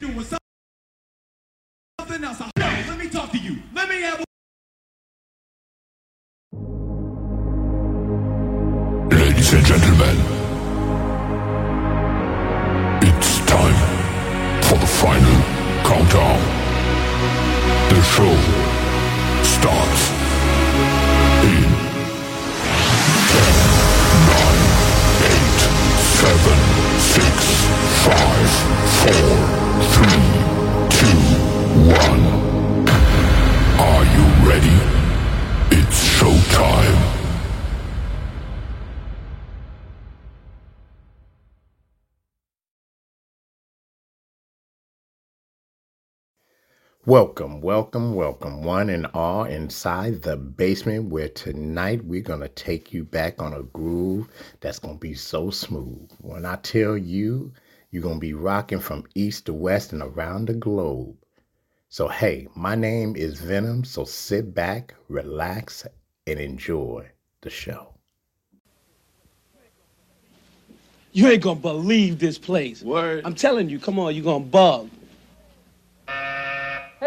something else. Let me talk to you. Let me have. A Ladies and gentlemen, it's time for the final countdown. The show Welcome, welcome, welcome, one and all, inside the basement where tonight we're going to take you back on a groove that's going to be so smooth. When I tell you, you're going to be rocking from east to west and around the globe. So, hey, my name is Venom, so sit back, relax, and enjoy the show. You ain't gonna believe this place. Word. I'm telling you, come on, you're gonna bug.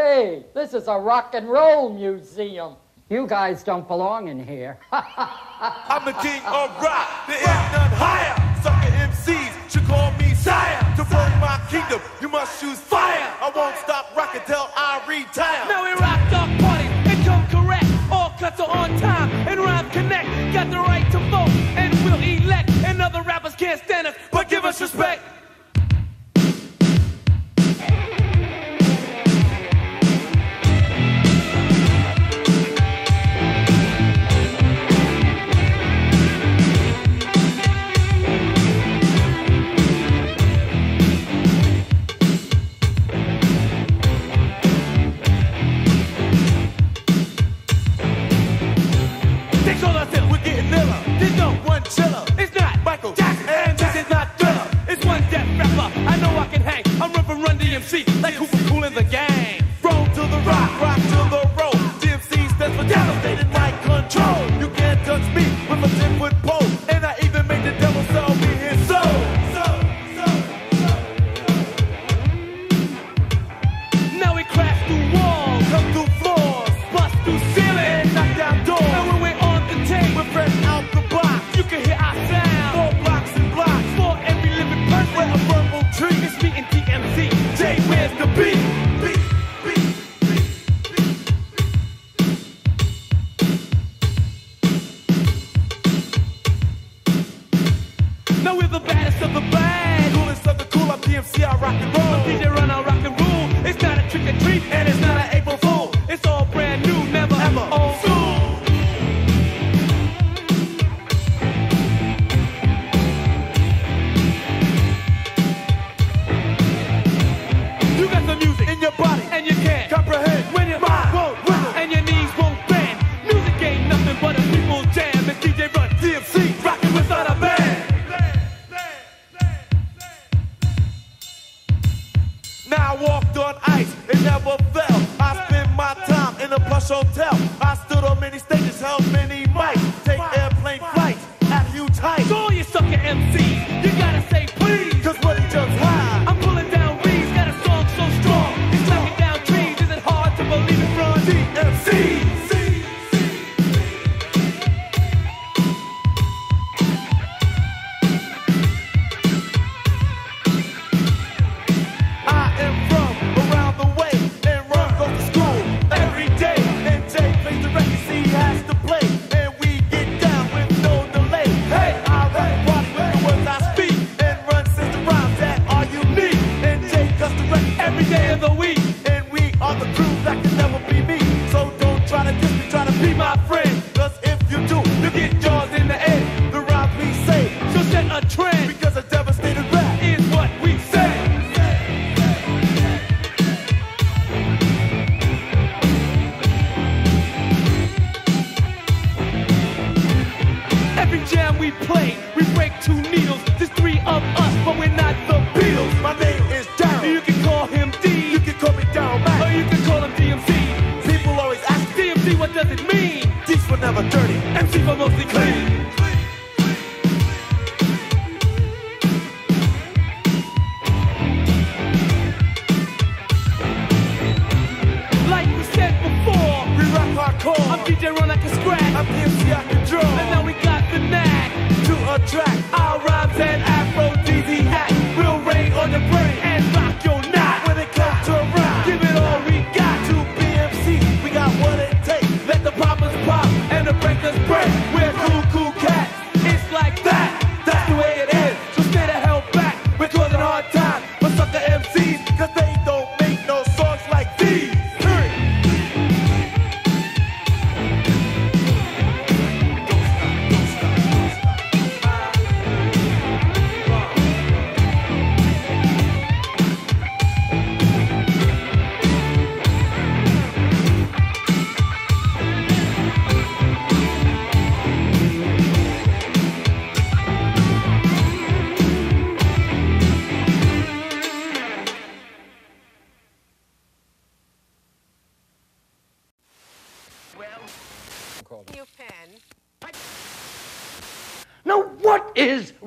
Hey, this is a rock and roll museum. You guys don't belong in here. I'm the king of rock. There is none higher. Sucker MCs should call me sire. To burn my kingdom, you must choose fire. I won't stop rocking till I retire. Now we rock dog party and come correct. All cuts are on time and rhyme connect. Got the right to vote and we'll elect. And other rappers can't stand us, but give us respect. Michael Jackson, and this is not thriller. It's one death rapper. I know I can hang. I'm from Run DMC like Cooper Kool in the gang. Roll to the rock, rock to the roll. DMC stands for devastated like control. You can't touch me with a 10 foot pole.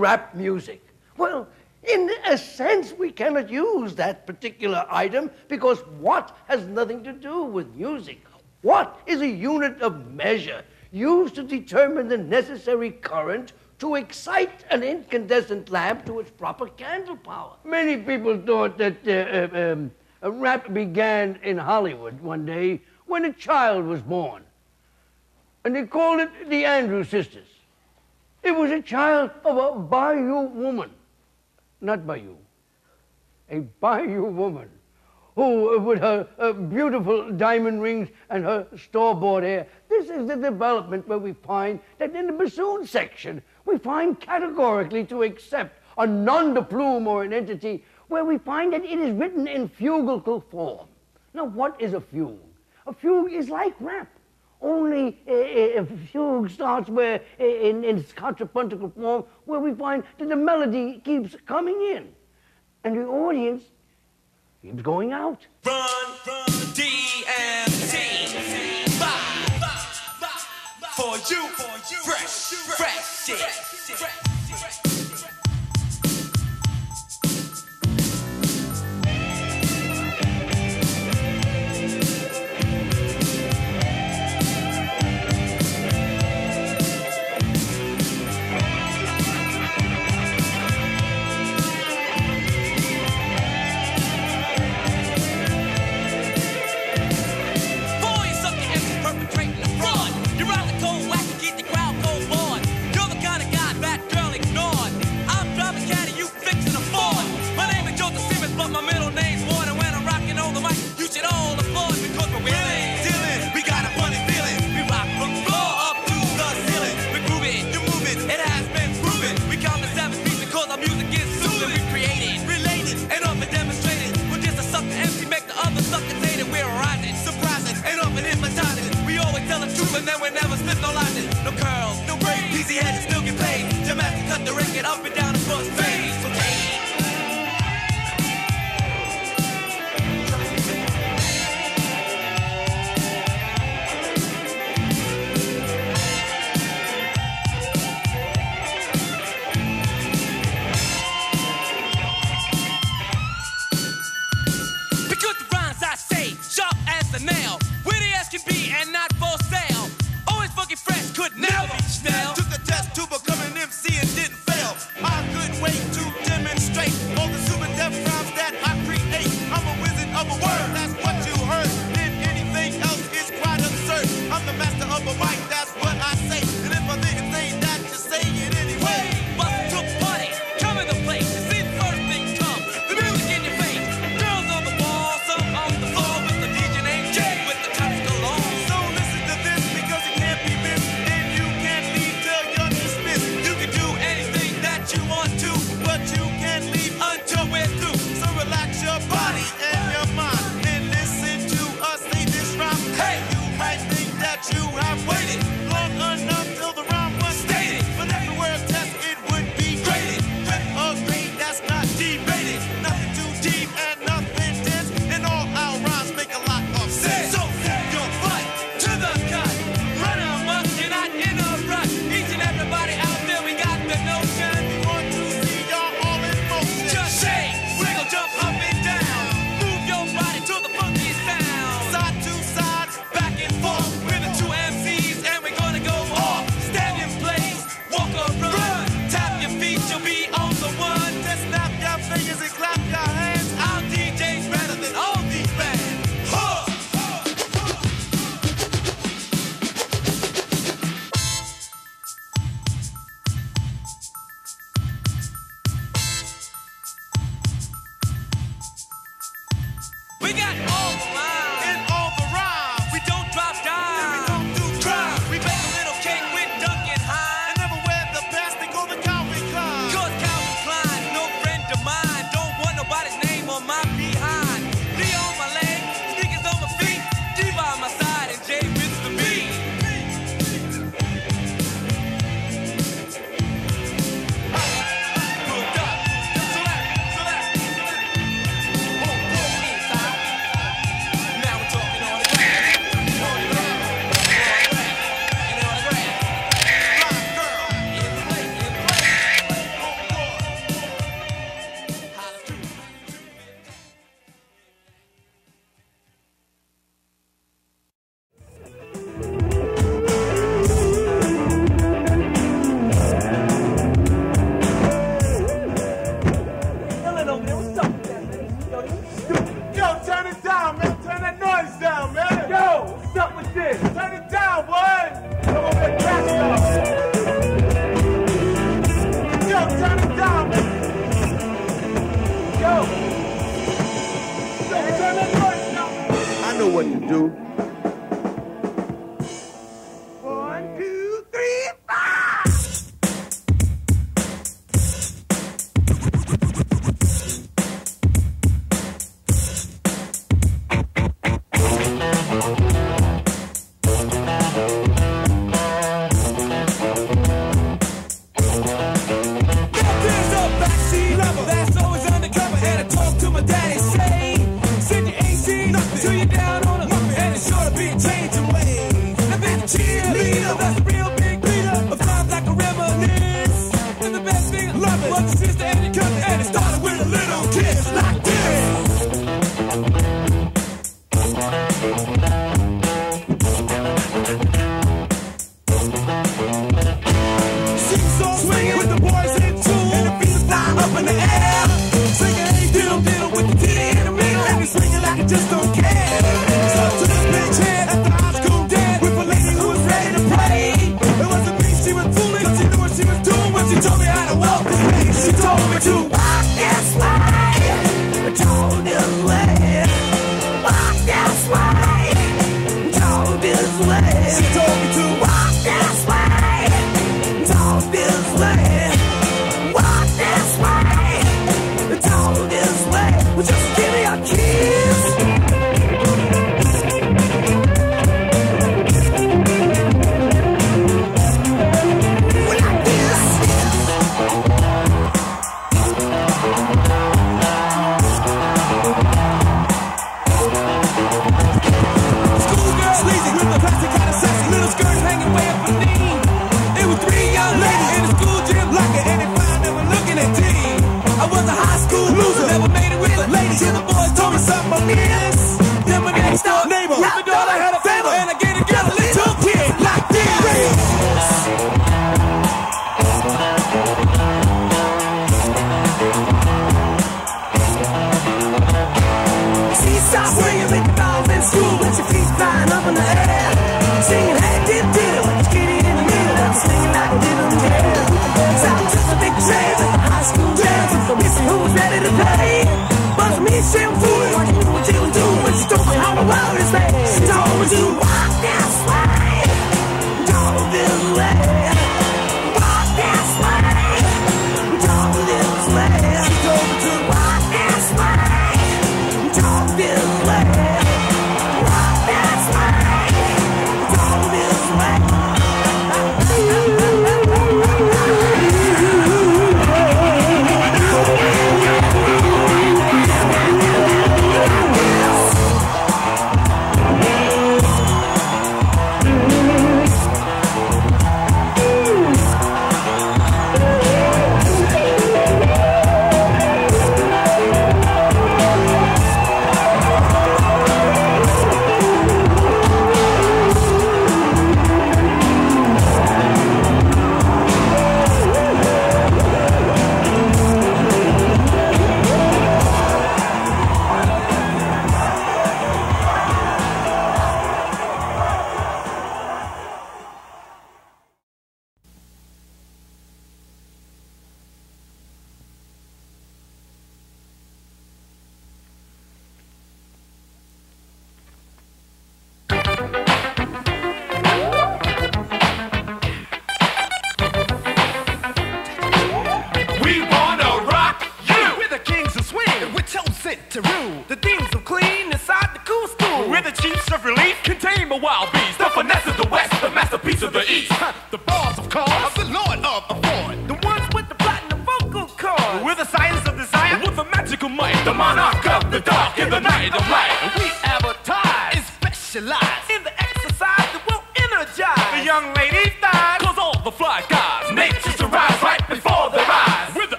rap music. Well, in a sense, we cannot use that particular item because what has nothing to do with music. What is a unit of measure used to determine the necessary current to excite an incandescent lamp to its proper candle power? Many people thought that uh, uh um, a rap began in Hollywood one day when a child was born. And they called it the Andrews Sisters. He was a child of a Bayou woman, not Bayou, a Bayou woman who, with her uh, beautiful diamond rings and her store-bought hair, this is the development where we find that in the bassoon section, we find categorically to accept a nom de plume or an entity where we find that it is written in fugal form. Now, what is a fugue? A fugue is like rap only a, a, few starts where eh, in, in its contrapuntical form where we find that the melody keeps coming in and the audience keeps going out. Run DMC. Bye. For you, fresh, fresh, fresh.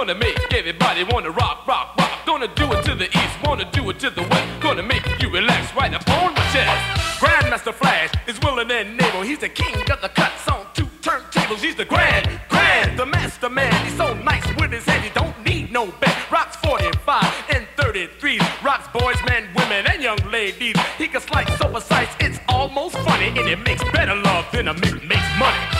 Gonna make everybody wanna rock, rock, rock. Gonna do it to the east, wanna do it to the west. Gonna make you relax right up on my chest. Grandmaster Flash is willing and able. He's the king of the cuts on two turntables. He's the grand, grand, the master man. He's so nice with his head, he don't need no bed. Rocks 45 and 33. Rocks boys, men, women, and young ladies. He can slice so precise, it's almost funny. And it makes better love than a mix makes money.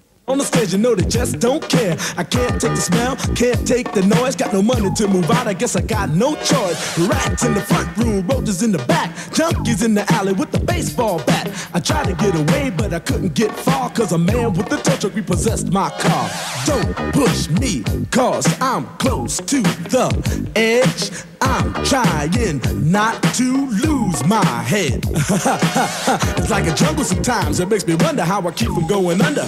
on the stage, you know they just don't care. I can't take the smell, can't take the noise. Got no money to move out, I guess I got no choice. Rats in the front room, roaches in the back, junkies in the alley with the baseball bat. I tried to get away, but I couldn't get far, cause a man with a tow truck repossessed my car. Don't push me, cause I'm close to the edge. I'm trying not to lose my head. it's like a jungle sometimes. It makes me wonder how I keep from going under.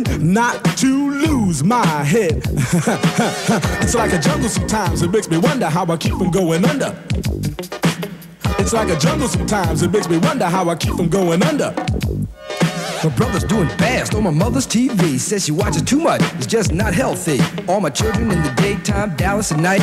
not to lose my head. it's like a jungle sometimes, it makes me wonder how I keep from going under. It's like a jungle sometimes, it makes me wonder how I keep from going under. My brother's doing fast on my mother's TV. Says she watches too much, it's just not healthy. All my children in the daytime, Dallas at night.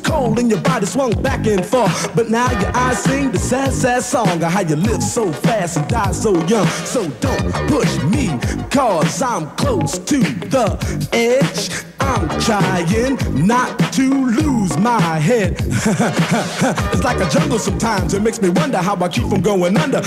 cold and your body swung back and forth. But now your eyes sing the sad, sad song of how you live so fast and die so young. So don't push me, cause I'm close to the edge. I'm trying not to lose my head. it's like a jungle sometimes, it makes me wonder how I keep from going under.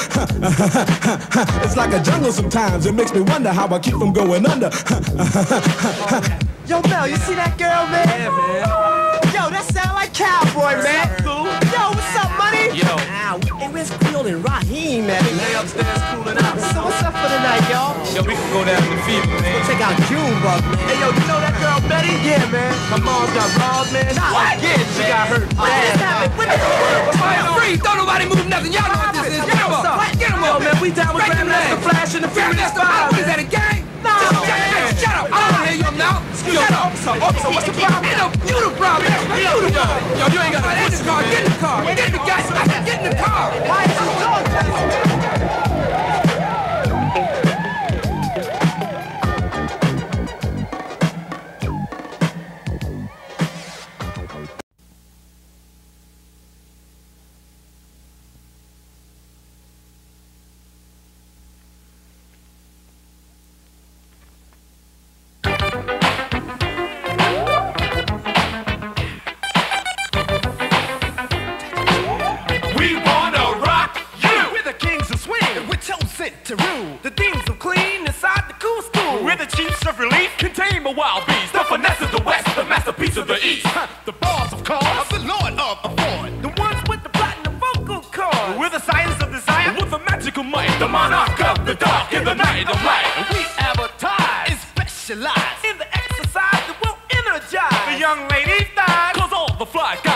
it's like a jungle sometimes, it makes me wonder how I keep from going under. Yo, Mel, you see that girl, man? Yeah, man. Yo, that sound like cowboy, man. Yo, what's up, money? Yo. Ow, hey, where's Creole and Raheem, man? They upstairs cooling out. So what's up for the night, y'all? Yo, we can go down to the fever, Go man. check out Junebug, man. Hey, yo, you know that girl Betty? Yeah, man. My mom's got robbed, man. What? Yeah, she got hurt. What just happened? What the Free, don't nobody move nothing. Y'all know what this is. Get What's up? Get Yo, up. man, we down with Break them Grandmaster. Flash and the Furious Flash, Five. What is that, a gang? No, Shut up, man. Shut up. I don't wanna hear you now. Up. Officer, officer, what's the problem? Ain't no you the problem. You the problem. Yo, you ain't got to get in the car. Get in the car. Get in the gas. Get in the car. Why is you doing that? We The monarch of swing, which helps it to rule. the demons of clean inside the cool school! We're the chiefs of relief, contain the wild beasts! The finesse of the west, the masterpiece of the east! The bars of cars, the lord of the board! The ones with the plot and the vocal cords! We're the scions of desire with the magical might! The monarch of the dark in the night of light. We and specialize in the exercise that will energize the young ladies' thighs. Cause all the fly guys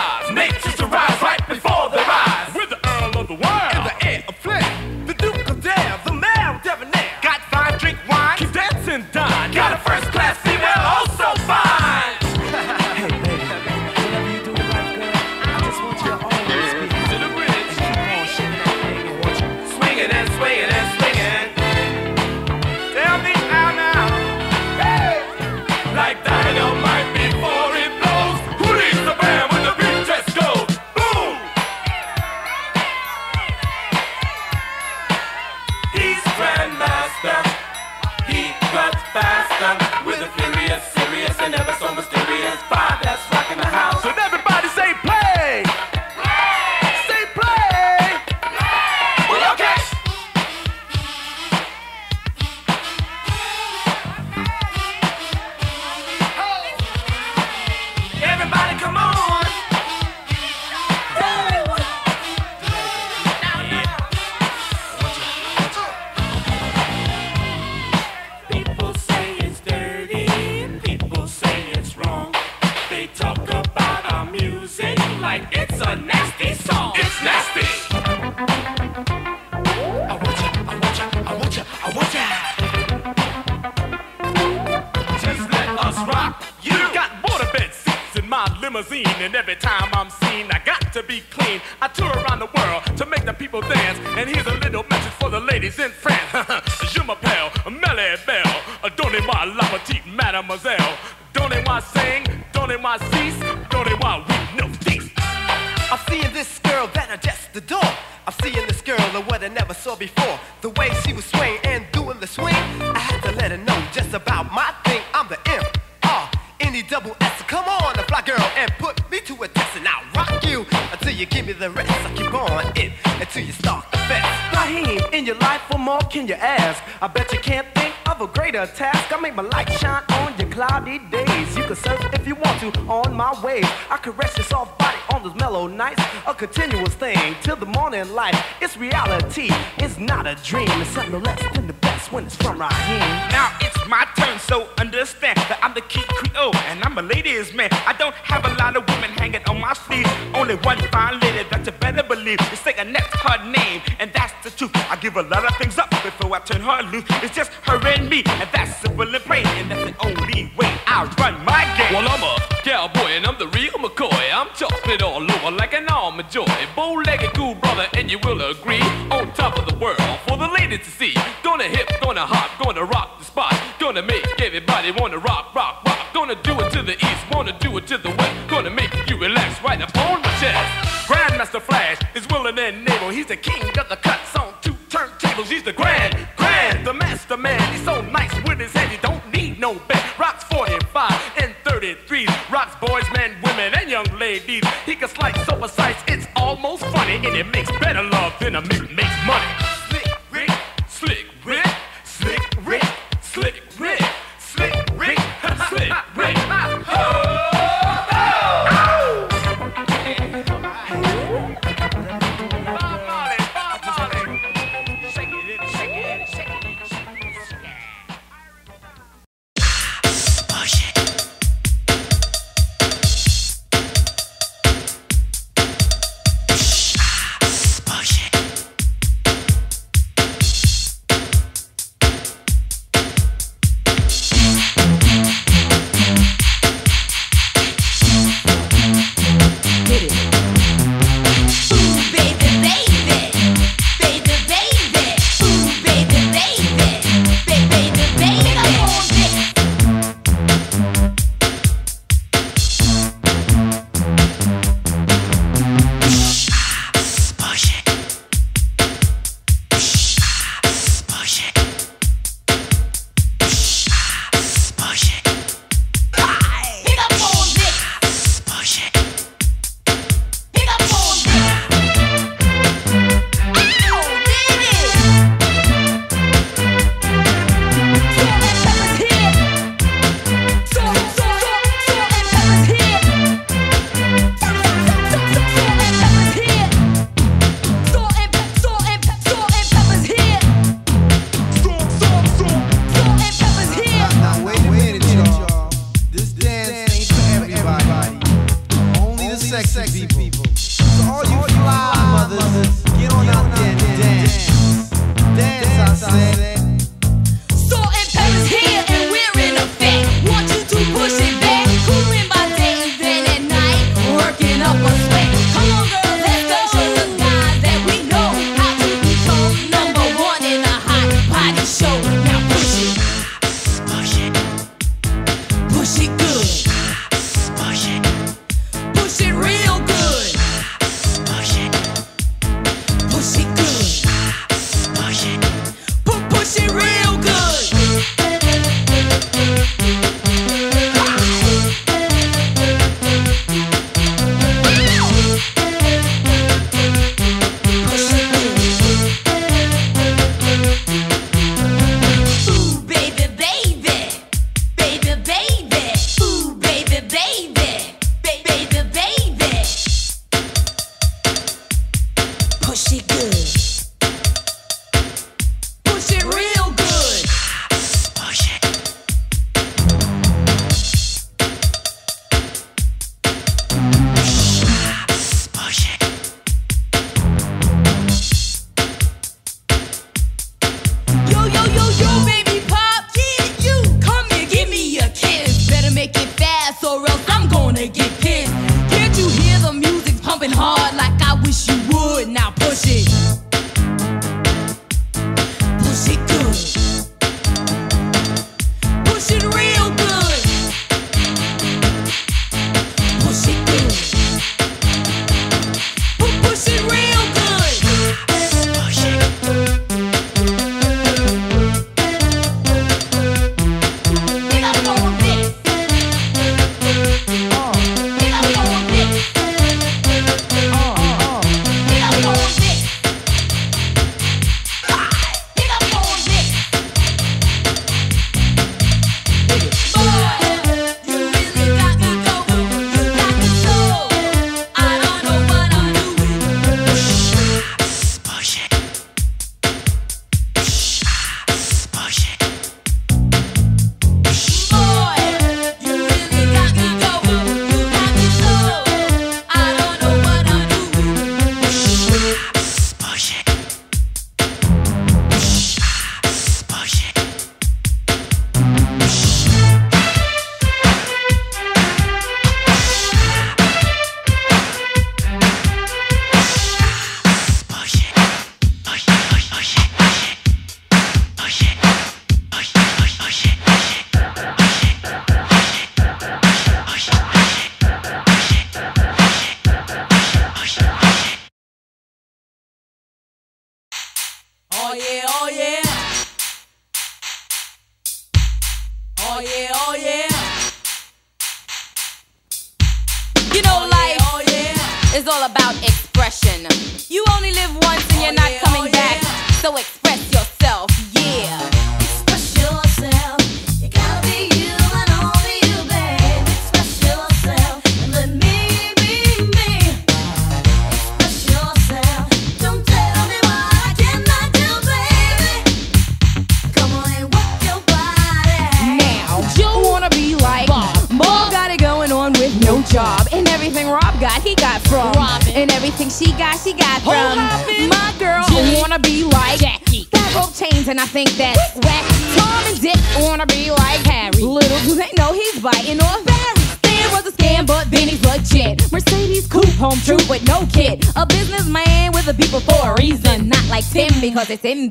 like Tim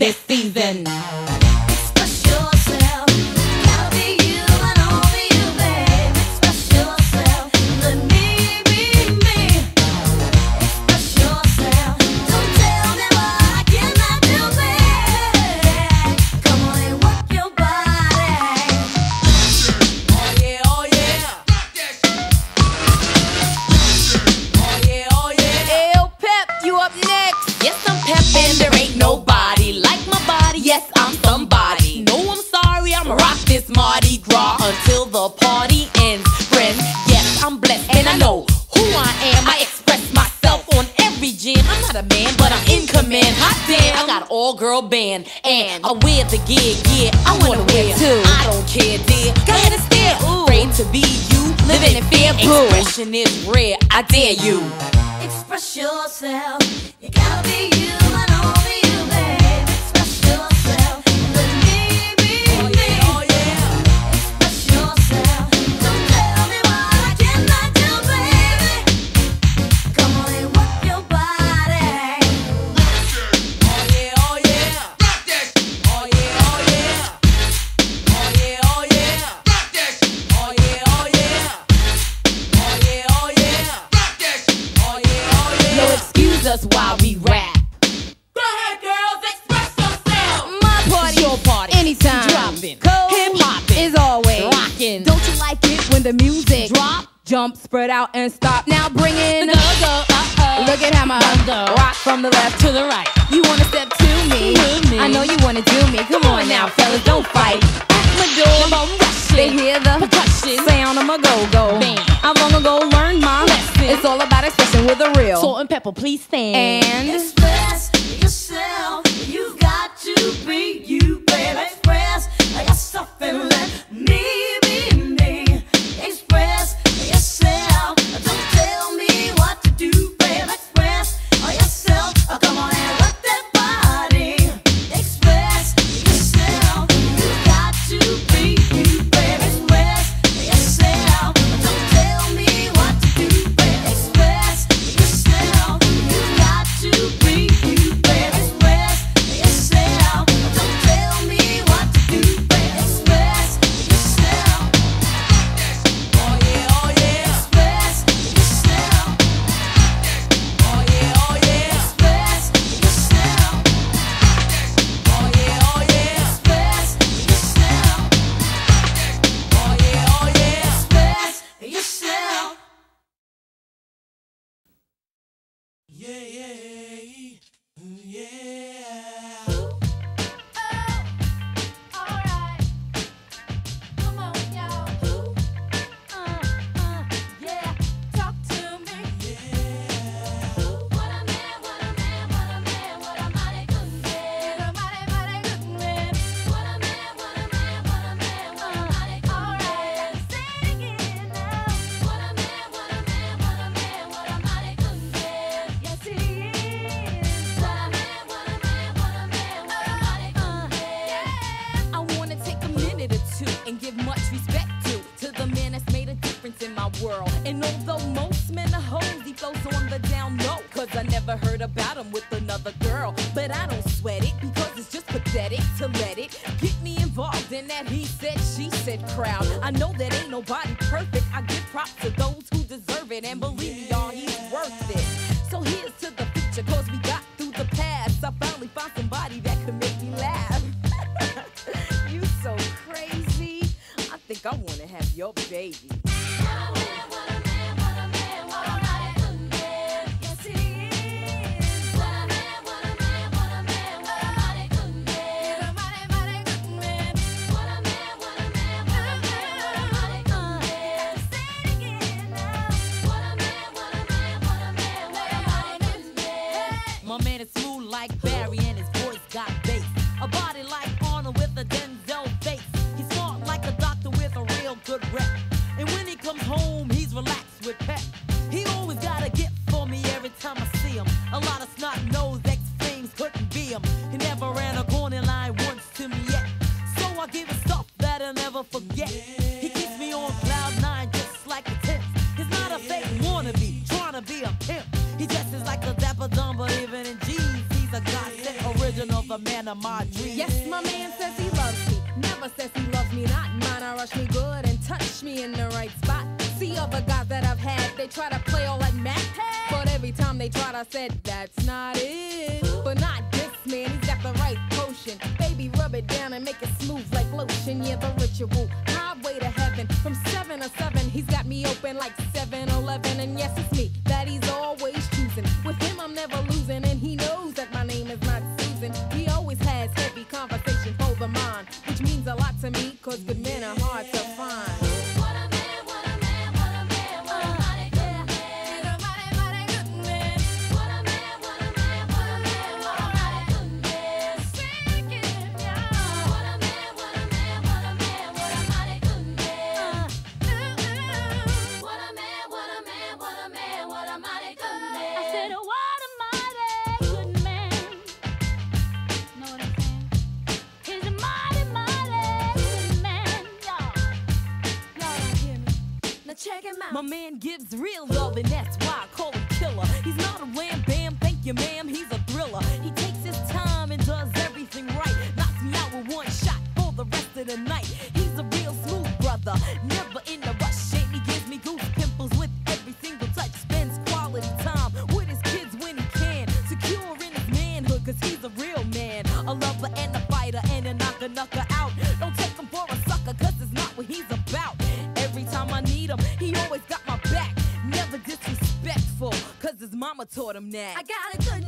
never in a rush. He gives me goose pimples with every single touch. Spends quality time with his kids when he can. Secure in his manhood, cause he's a real man. A lover and a fighter and a knocker knocker out. Don't take him for a sucker, cause it's not what he's about. Every time I need him, he always got my back. Never disrespectful, cause his mama taught him that. I got a good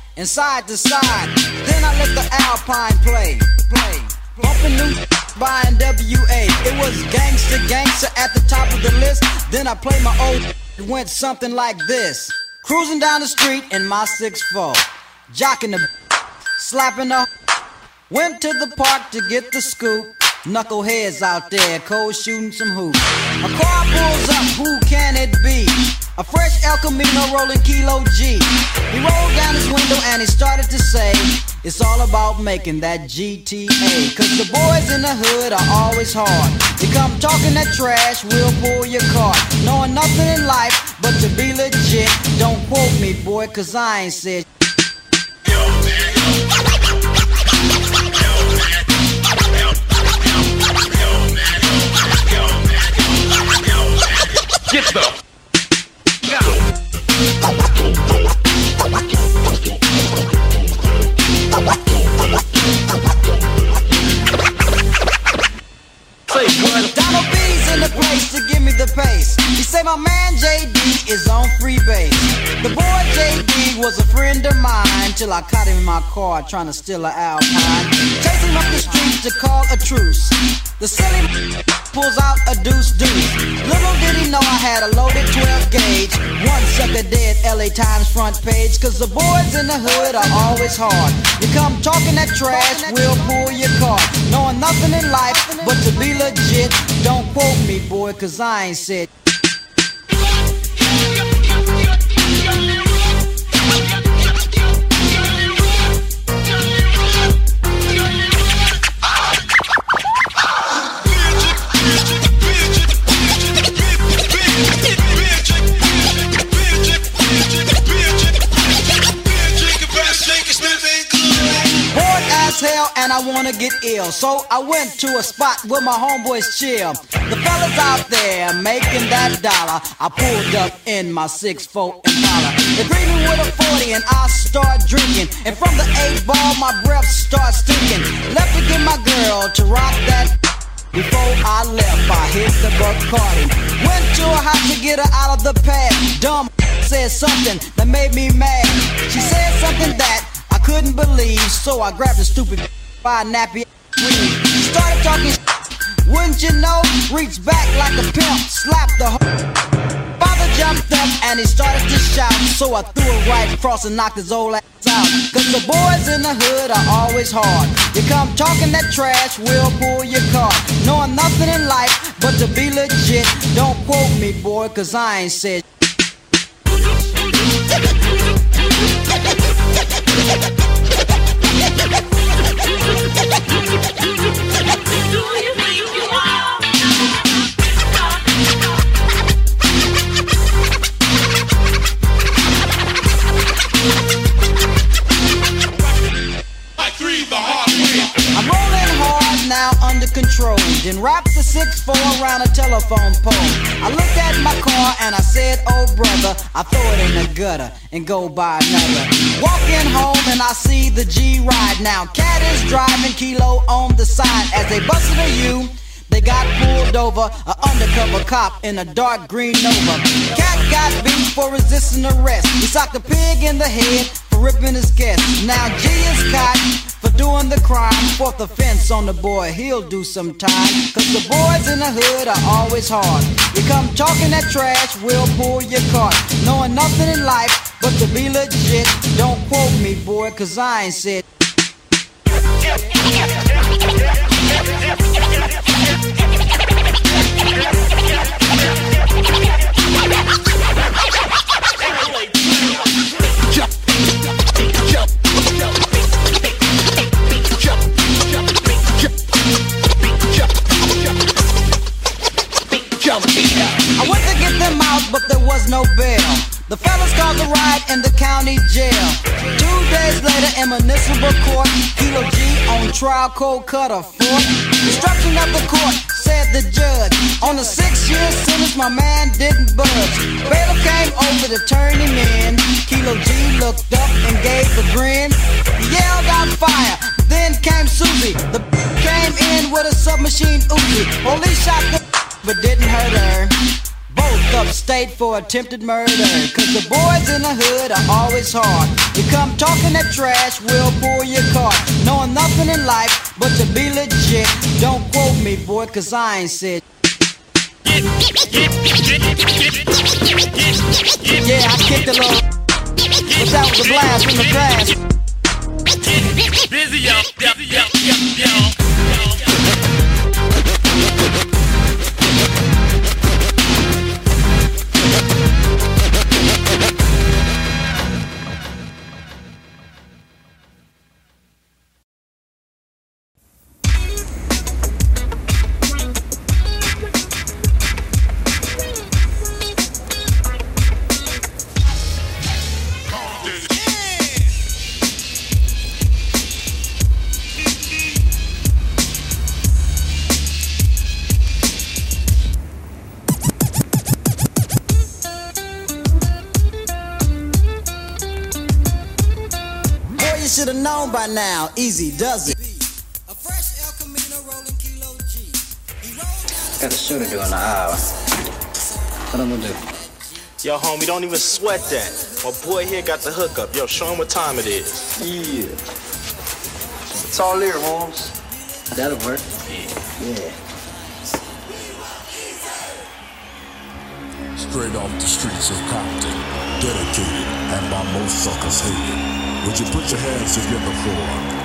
and side to side. Then I let the Alpine play, play. Bumping new by NWA. It was gangster, gangster at the top of the list. Then I played my old. It went something like this. Cruising down the street in my 6'4. jocking the, slapping the. Went to the park to get the scoop. Knuckleheads out there, cold shooting some hoops. A car pulls up, who can it be? A fresh El Camino rolling Kilo G. He rolled down his window and he started to say, It's all about making that GTA. Cause the boys in the hood are always hard. You come talking that trash, we'll pull your car. Knowing nothing in life but to be legit. Don't quote me, boy, cause I ain't said. Give say my man JD is on free base. The boy JD was a friend of mine till I caught him in my car trying to steal an Alpine. Chase him up the streets to call a truce. The silly pulls out a deuce deuce. Little did he know I had a loaded 12 gauge. One sucker dead, LA Times front page. Cause the boys in the hood are always hard. You come talking that trash, we'll pull your car. Knowing nothing in life but to be legit. Don't quote me, boy, cause I ain't said. So I went to a spot where my homeboys chill. The fellas out there making that dollar. I pulled up in my 6'4 Impala. They greet me with a 40 and I start drinking. And from the 8 ball, my breath starts stinking. Left to get my girl to rock that. Before I left, I hit the Bacardi. Went to a house to get her out of the pad. Dumb said something that made me mad. She said something that I couldn't believe, so I grabbed the stupid by nappy weave. She started talking, wouldn't you know? Reached back like a pimp, slapped the hoe. Father jumped up and he started to shout, so I threw it right across and knocked his old ass out. Cause the boys in the hood are always hard. You come talking that trash, we'll pull your car. Knowing nothing in life but to be legit. Don't quote me, boy, cause I ain't said. Under control. Then wrap the 6-4 around a telephone pole. I looked at my car and I said, oh brother, I throw it in the gutter and go buy another. Walking home and I see the G ride now. Cat is driving kilo on the side as they busted a U. They got pulled over, a undercover cop in a dark green Nova. Cat got beat for resisting arrest. He socked a pig in the head for ripping his guest. Now G is caught for doing the crime. Fourth offense on the boy, he'll do some time. Cause the boys in the hood are always hard. You come talking that trash, we'll pull your cart. Knowing nothing in life but to be legit. Don't quote me, boy, cause I ain't said. But there was no bail. The fellas called the ride in the county jail. Two days later in municipal court, Kilo G on trial, cold cut a fourth. Instruction of the court, said the judge. On a six-year sentence, my man didn't budge. Bailiff came over to turn him in. Kilo G looked up and gave a grin. Yelled out fire. Then came Susie. The came in with a submachine Uzi. Police shot the but didn't hurt her. Both upstate for attempted murder. Cause the boys in the hood are always hard. You come talking that trash, we'll pull your car. Knowing nothing in life but to be legit. Don't quote me, boy, cause I ain't said. Yeah, I kicked a little. But that was a blast from the past. Busy, yo, yo, yo, yo, yo. now. Easy does it. Got a shooter doing the hour. What I'm gonna do? Yo, homie, don't even sweat that. My boy here got the hookup. Yo, show him what time it is. Yeah. It's all there, Holmes. That'll work. Yeah. yeah. Straight off the streets of Compton, dedicated and by most suckers hated. Would you put your hands together for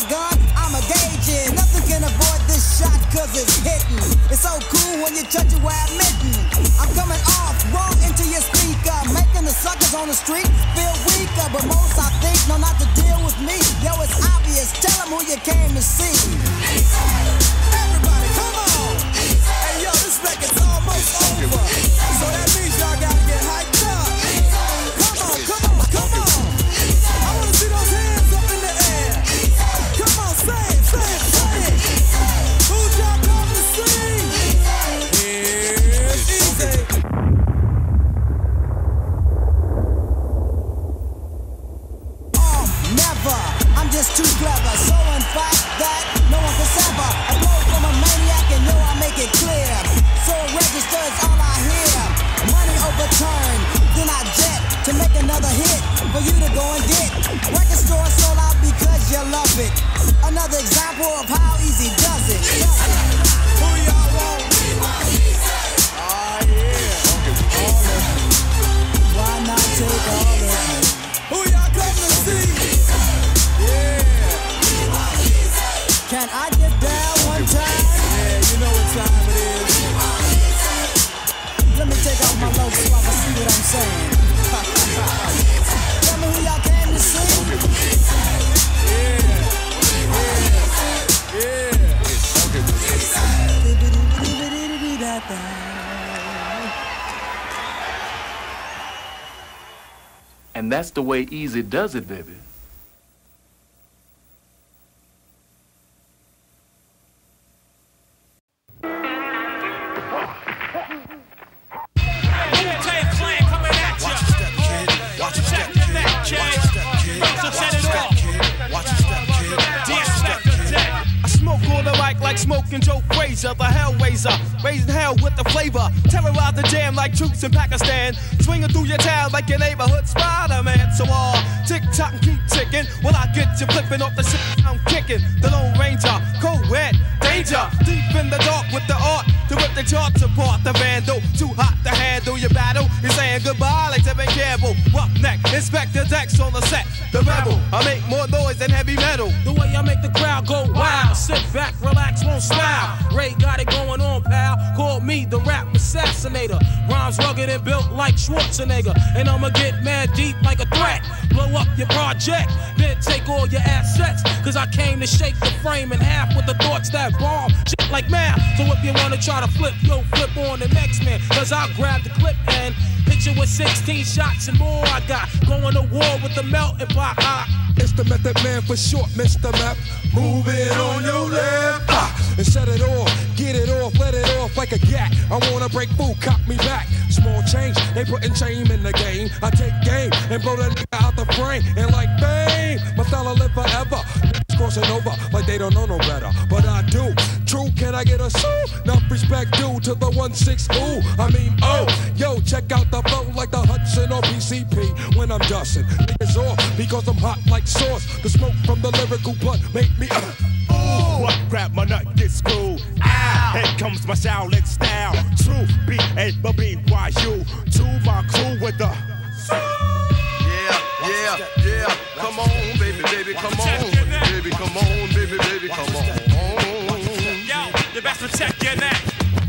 I'm a gauging. Nothing can avoid this shot, cause it's hitting. It's so cool when you touch it while I'm mitten. I'm coming off, raw into your speaker. Making the suckers on the street feel weaker. But most I think know not to deal with me. Yo, it's obvious, tell them who you came to see. And that's the way Easy does it, baby. Smoking Joe Frazier, the Hellraiser, raising hell with the flavor, terrorize the jam like troops in Pakistan, swinging through your town like your neighborhood Schwarzenegger. And I'ma get mad deep like a threat. Blow up your project, then take all your assets. Cause I came to shake the frame in half with the thoughts that bomb. Shit like math. So if you wanna try to flip, yo, flip on the next man. Cause I'll grab the clip and hit you with 16 shots and more. I got going to war with the melting pot. It's the method man for short, Mr. Map. Move it on your left ah, and set it off. Get it off, let it off like a gat. I wanna break food, cop me back. Small change, they putting shame in the game. I take game and blow that nigga out the frame. And like bang, my fella live forever. Niggas crossing over like they don't know no better. But I do. True, can I get a sue? Enough respect due to the 1-6 ooh. I mean, oh, yo, check out the flow like the Hudson or PCP when I'm dusting. Niggas off because I'm hot like sauce. The smoke from the lyrical blood make me. Uh, ooh, what grab my nut, get screwed. Ah, here comes my Shaolin style. True, B A B B Y U. To my crew with the. Yeah, yeah, yeah. Come on, baby, baby, come on. Baby, come on, baby, baby, come on. yo, you best protect your neck.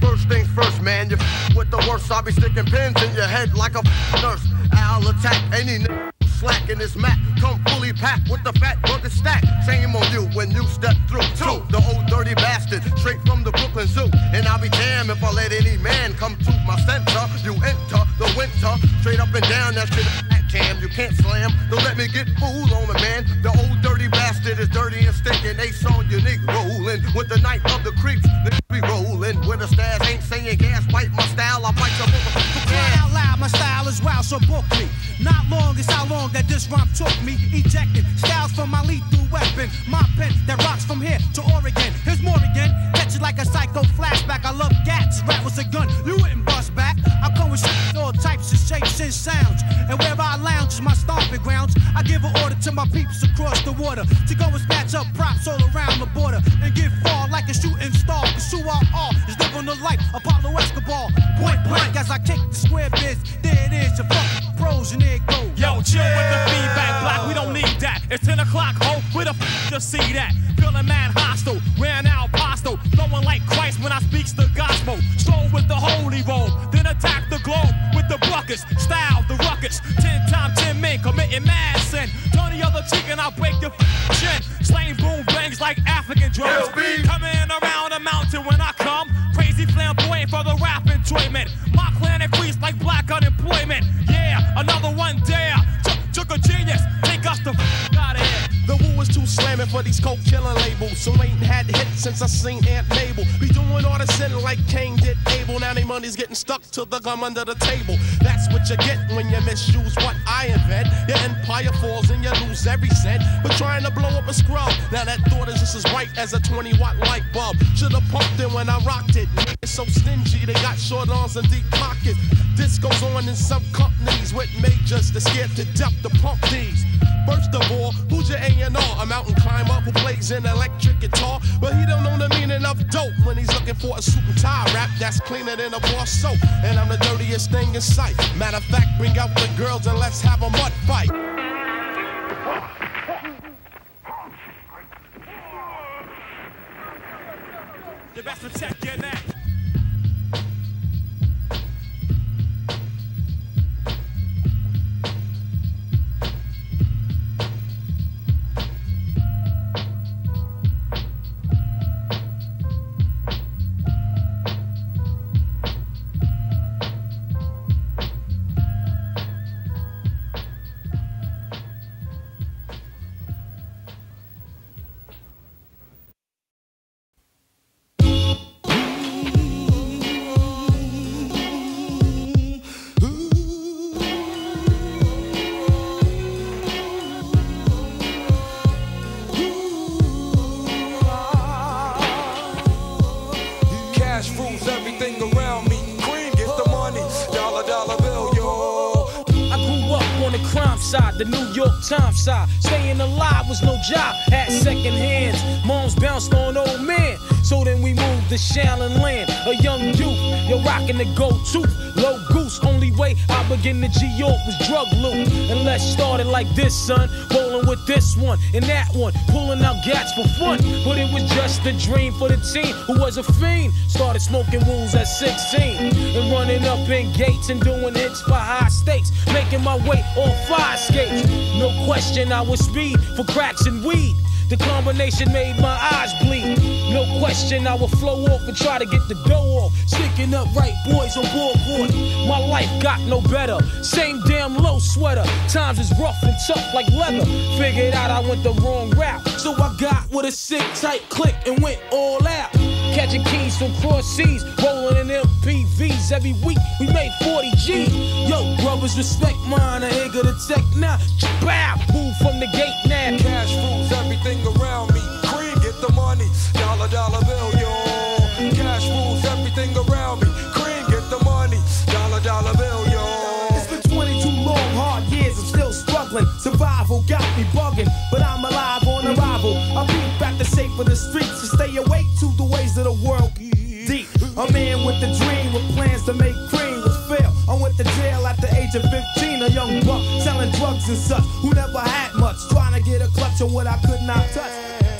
First things first, man. You f- with the worst. I'll be sticking pins in your head like a nurse. I'll attack any n- slack in this mat. Come fully packed with the fat burger stack. Shame on you when you step through. Two, the old dirty bastard, straight from the Brooklyn Zoo. And I'll be damned if I let any man come to my center. You enter the winter, straight up and down. That shit cam. You can't slam. Don't let me get fooled on me, man. The old dirty bastard is dirty and stinking. Ace on nigga rolling with the night of the creeps. Niggas be rolling with a stash. Ain't saying gas. Bite my style. I bite your motherfucker. Style is so book me. Not long is how long that this rhyme took me. Ejecting styles from my lethal weapon. My pen that rocks from here to Oregon. Here's more again. Catch it like a psycho flashback. I love gats. Rap was a gun. You wouldn't bust back. I come with shit, all types of shapes and sounds. And wherever I lounge is my stomping grounds. I give an order to my peeps across the water to go and snatch up props all around the border and get far like a shooting star. Who I are is living the life Apollo Escobar. Point blank as I kick the square biz. There it is, your fucking pros and it goes. Yo, chill with the feedback block, we don't need that. It's 10 o'clock, ho, where the f to see that? Feeling mad hostile, ran out postal, throwing like Christ when I speaks the gospel. Stroll with the holy robe, then attack the globe with the buckets, style the ruckus. Ten times ten men committing mad sin. Turn the other cheek and I'll break your f- chin. Slaying boom bangs like African drums. Coming around the mountain when I come. Crazy flamboyant for the rap enjoyment. My planet freeze like black unemployment. Another one dare. The too slamming for these coke killing labels. So ain't had hits since I seen Aunt Mabel. Be doing all the sin like Cain did Abel. Now they money's getting stuck to the gum under the table. That's what you get when you misuse what I invent. Your empire falls and you lose every cent. But trying to blow up a scrub. Now that thought is just as bright as a 20 watt light bulb. Should've pumped it when I rocked it. Niggas so stingy, they got short arms and deep pockets. This goes on in some companies with majors that's scared to death to pump these. First of all, who's your A&R? A mountain climber who plays an electric guitar, but he don't know the meaning of dope when he's looking for a suit and tie rap that's cleaner than a bar soap. And I'm the dirtiest thing in sight. Matter of fact, bring out the girls and let's have a mud fight. The best protect your neck. Tooth, low goose. Only way I begin to G York was drug loot. And let's start it like this, son. Rolling with this one and that one, pulling out gats for fun. But it was just a dream for the team who was a fiend. Started smoking wools at 16 and running up in gates and doing hits for high stakes. Making my way on fire skates. No question, I was speed for cracks and weed. The combination made my eyes bleed. No question, I would flow off and try to get the dough off. Sticking up right boys on board. My life got no better. Same damn low sweater. Times is rough and tough like leather. Figured out I went the wrong route. So I got with a sick tight click and went all out. Catching keys from cross seas, rolling in MPVs every week. We made 40 G. Yo, brothers, respect mine. I ain't gonna tech now. Bow, move from the gate now. Cash rules everything around me. Cream, get the money. Dollar, dollar bill, yo. Cash rules everything around me. Cream, get the money. Dollar, dollar bill, yo. It's been 22 long, hard years, I'm still struggling. Survival got me bugging, but I'm alive on arrival. I beat back the shape of the streets to stay awake a man with a dream, with plans to make cream was fail. I went to jail at the age of 15, a young buck selling drugs and such, who never had much, trying to get a clutch on what I could not touch.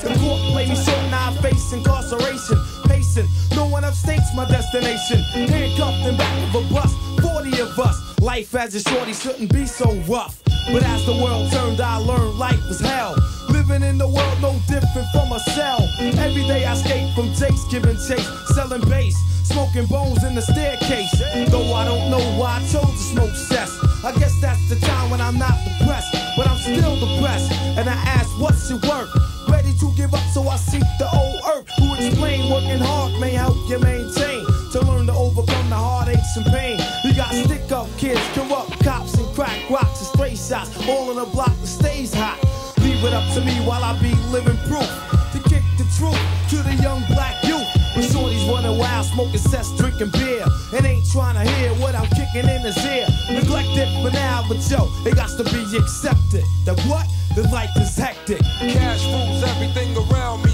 The court played me so now I face incarceration, pacing. No one upstates my destination. Handcuffed in back of a bus, 40 of us. Life as a shorty shouldn't be so rough. But as the world turned, I learned life was hell. Living in the world no different from a cell. Every day I escape from Jake's giving chase, selling bass, smoking bones in the staircase. Though I don't know why I chose to smoke cess. I guess that's the time when I'm not depressed, but I'm still depressed. And I ask, what's it worth? Ready to give up, so I seek the old earth. Who explain working hard may help you maintain. To learn to overcome the heartaches and pain. You got stick up kids, corrupt cops, and crack rocks and stray shots. All in a block that stays hot. Leave it up to me while I be living proof. To kick the truth to the young black youth. When shorties running wild, smoking cess, drinking beer. And ain't trying to hear what I'm kicking in his ear. Neglected for now, but yo, it got to be accepted. That what? The life is hectic. Cash rules everything around me.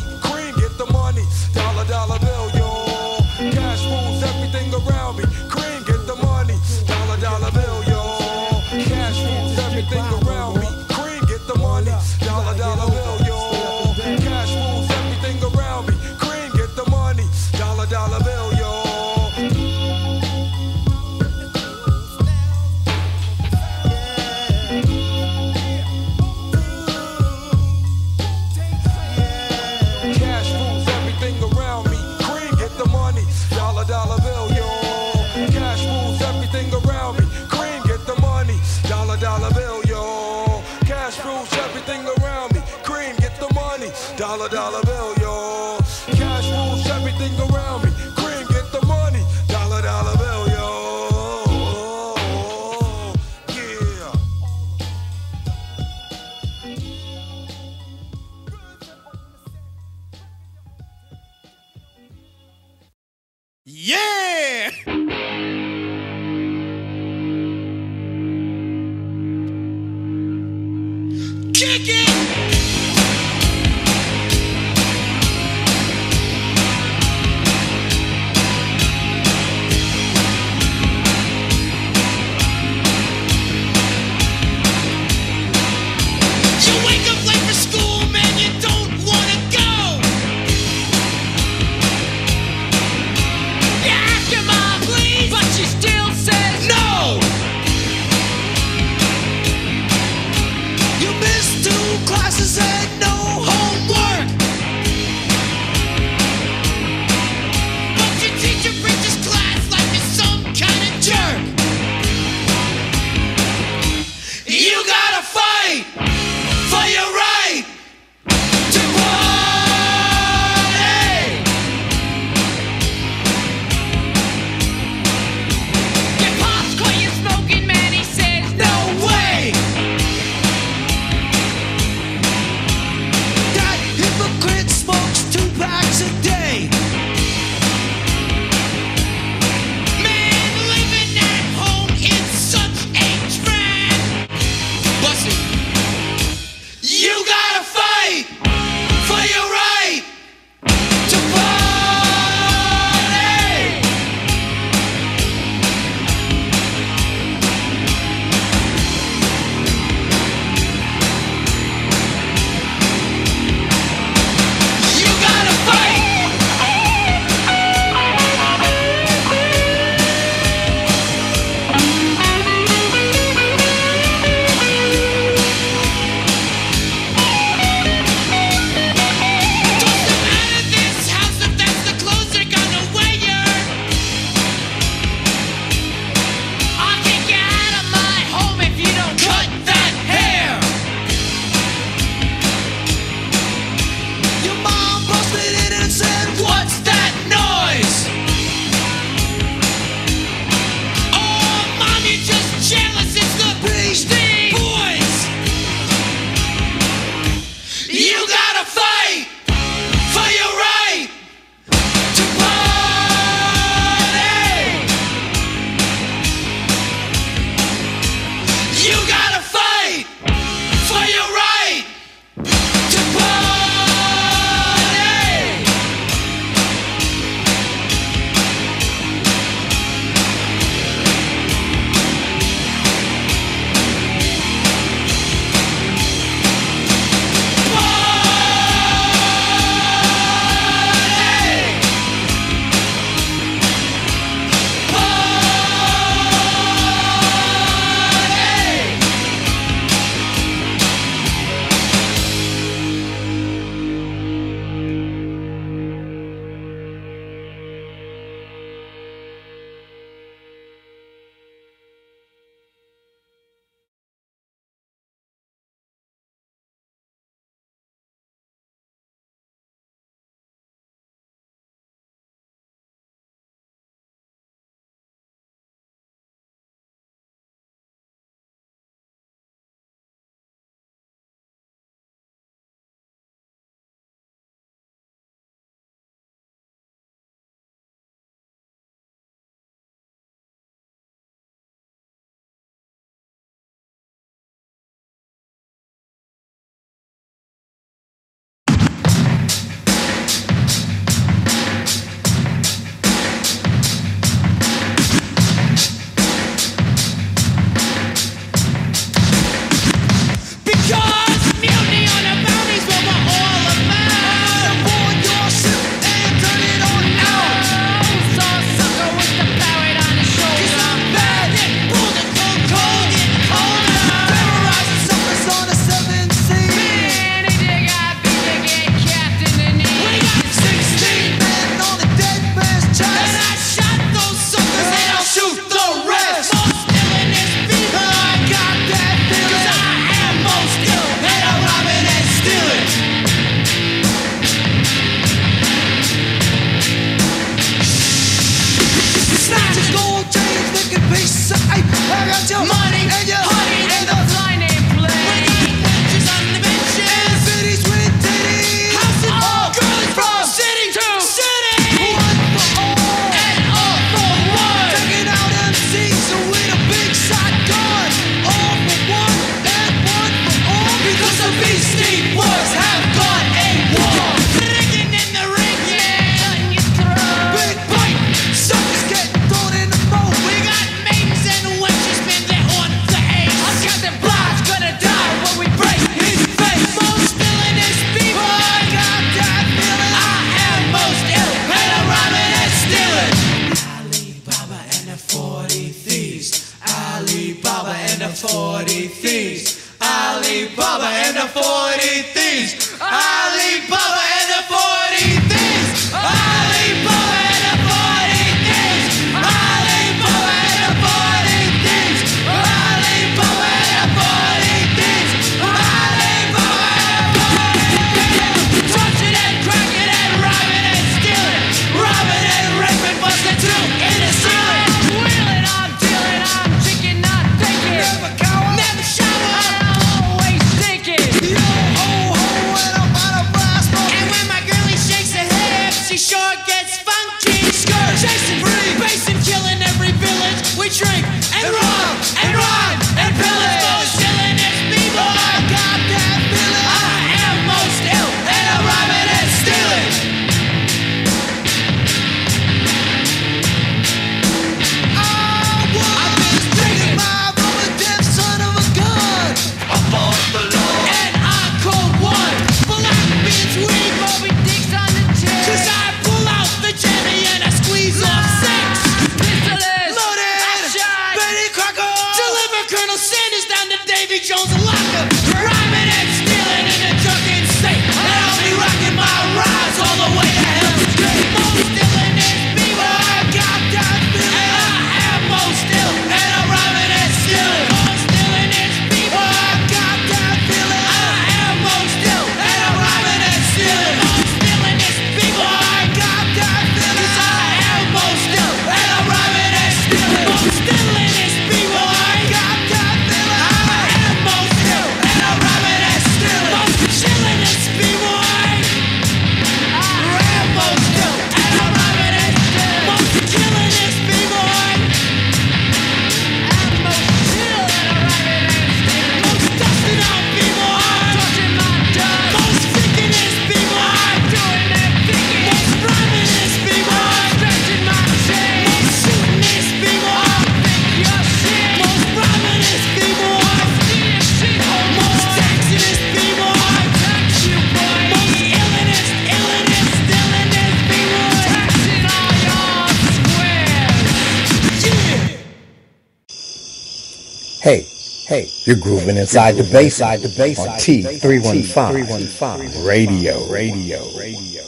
inside the Bayside, the Bayside, on T315 Radio, Radio, Radio.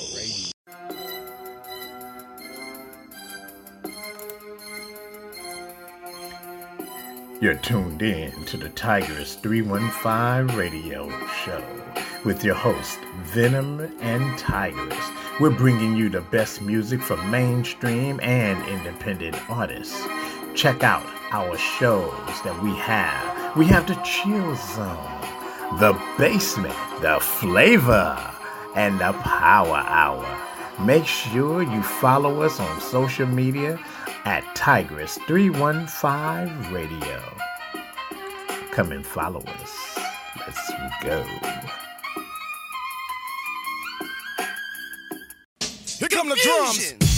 You're tuned in to the Tigress 315 radio show with your host, Venom and Tigress. We're bringing you the best music from mainstream and independent artists. Check out our shows that we have we have the chill zone, the basement, the flavor, and the power hour. Make sure you follow us on social media at Tigress315 Radio. Come and follow us. Let's go. Here come the drums.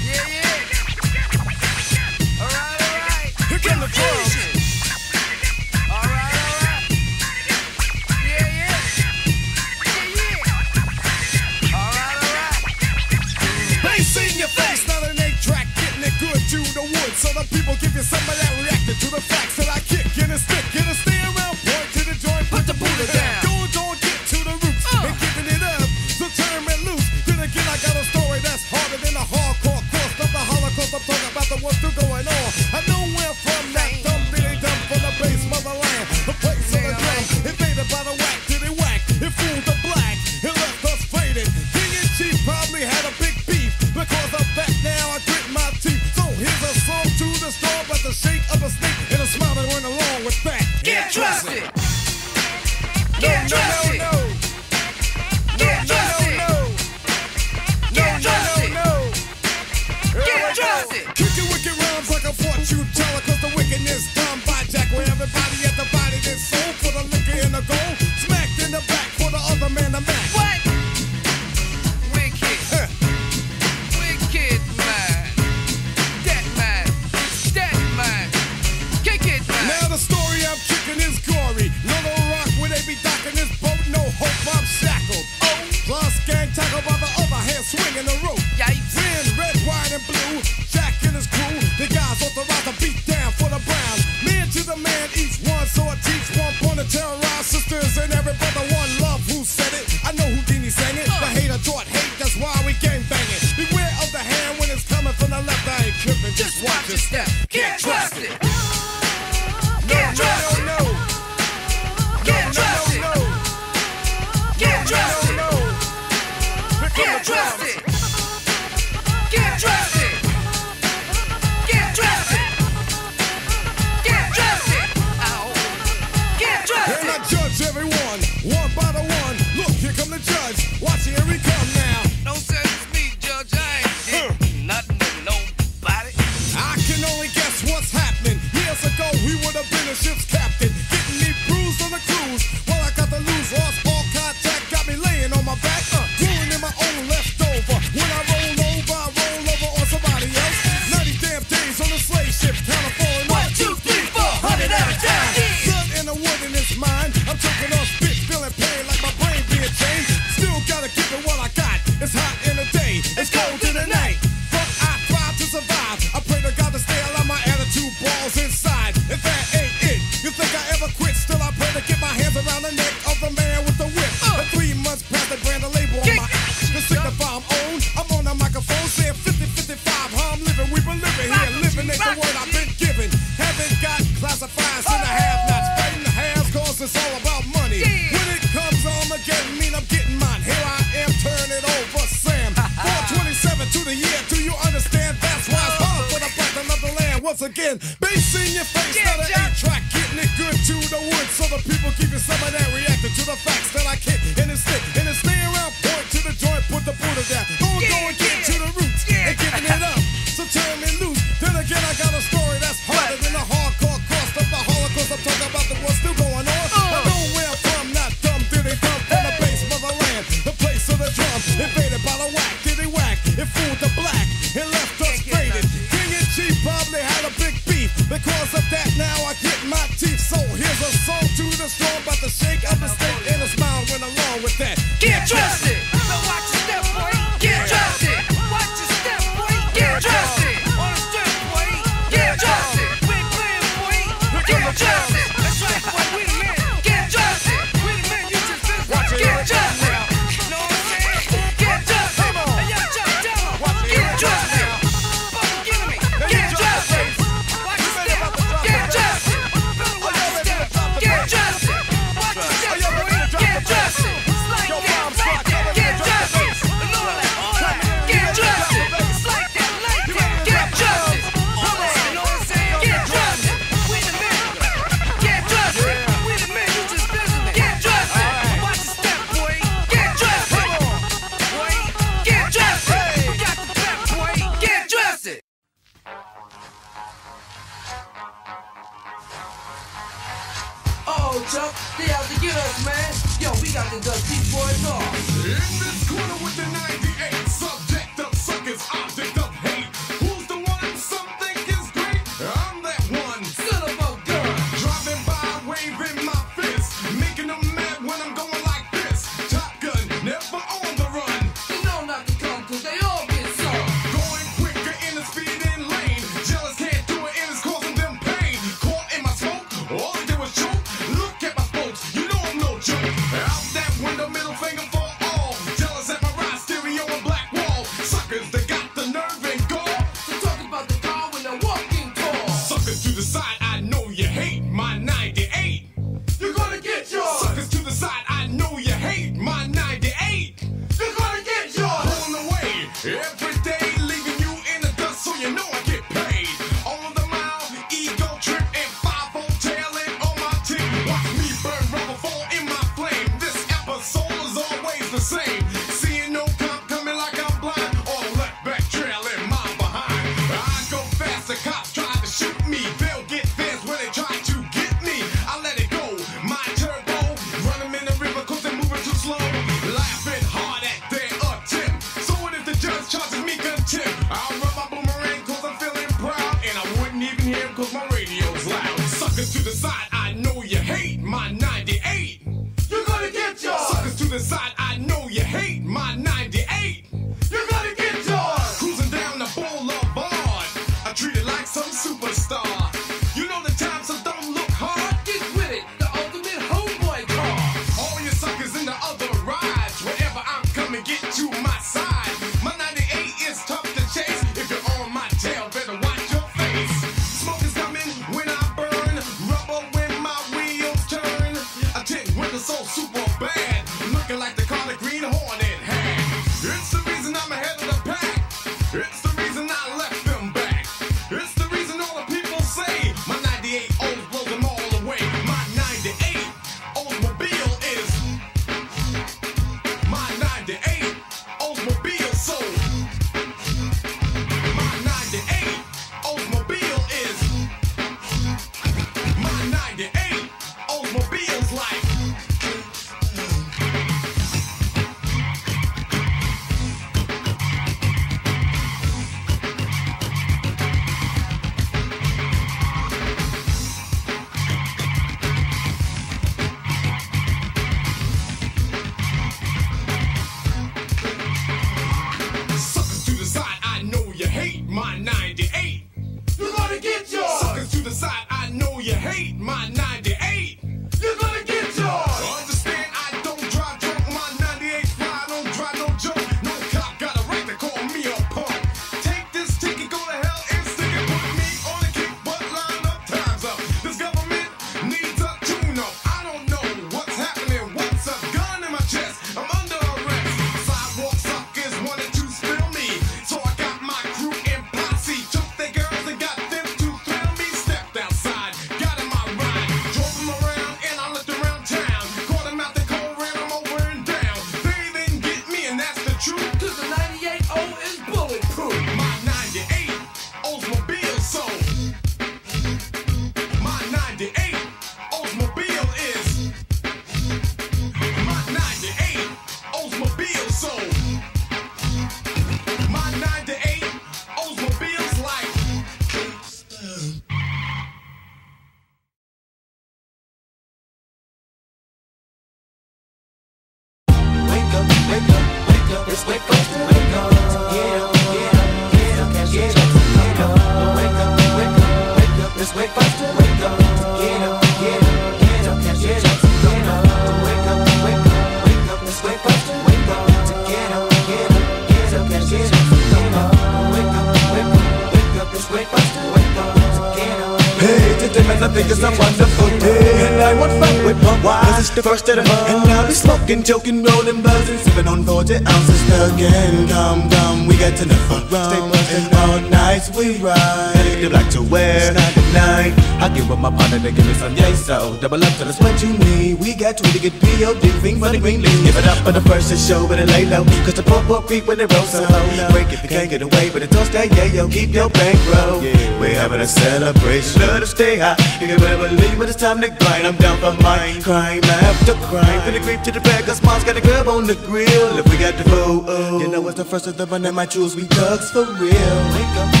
Smoking, choking, rolling, buzzing, sipping on 40 ounces. again. Come come, we got enough of rum. Stay all nights, we ride. Anything black to wear, it's night to night. I give up my partner to give me some yay, so double up to the what you need that tweet to get P.O.D. Fiend for the green leaf. Give it up for the first to show, but it lay low. Cause the poor poor creep when they roll so low. Break if you can't get away, but it don't stay, yeah, yo, keep your bankroll. Yeah. We're having a celebration, love to stay high. You can better leave, when it's time to grind. I'm down for mine, crime after crime. Finna creep to the bag, cause mom's got a grub on the grill. If we got the flow, you know it's the first of the run that my jewels, we thugs for real. Wake up.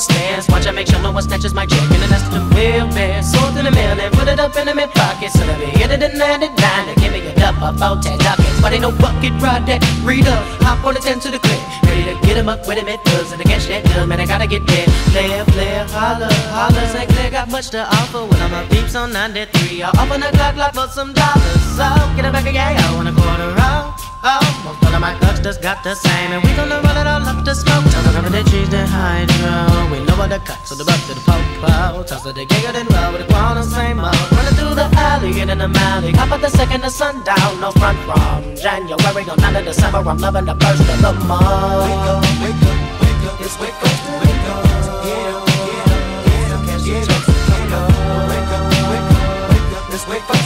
And my stance. Watch I make sure no one snatches my check. And that's the real man. Sold in the mail and put it up in the mid pocket. So let me hit it in 99 to give me a dub about 10 dockets. But ain't no bucket ride that read up. Hop on the 10 to the clip. Ready to get him up with him at does. And against that dub, man, I gotta get there. Player, player, holla, holla. St. Clair got much to offer. When I'm a peeps on 93. I'll open the clock lock for some dollars. So get it back again. I want a quarter off. Oh, most all of my clutch just got the same, and we gonna roll it all up to smoke. Tell the the cheese, the hydro. We know what the cut, so the buck to the popo. Oh. Toss to the giggle, then roll with the quantum, same old. Running through the alley, get in the alley. Hop at the second of sundown, no front from January on 9 of December. I'm loving the first of the month. Wake up, wake up, wake up, it's wake up, wake up. Get up, get up, get up, get up, get up. Wake up, wake up, wake up, it's wake up,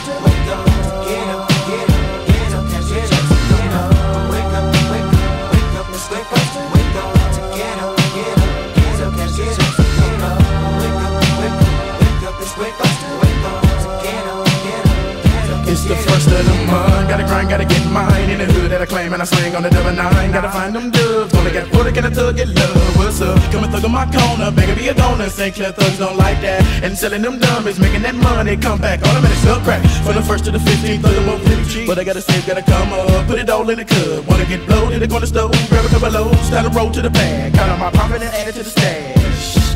It's the first of the month. Gotta grind, gotta get mine. In the hood that I claim and I sling on the double nine. Gotta find them. Gonna get for can I thug get love. What's up? Come and thug on my corner. Begging be a donor. St. Clair thugs don't like that. And selling them dummies, making that money. Come back, automatic sell crack. From the first to the 15th, thug them up pretty cheap. But I gotta save, gotta come up. Put it all in the cup. Wanna get blowed in the corner stove. Grab a couple loads. Start to roll to the bag. Count on my profit and add it to the stash.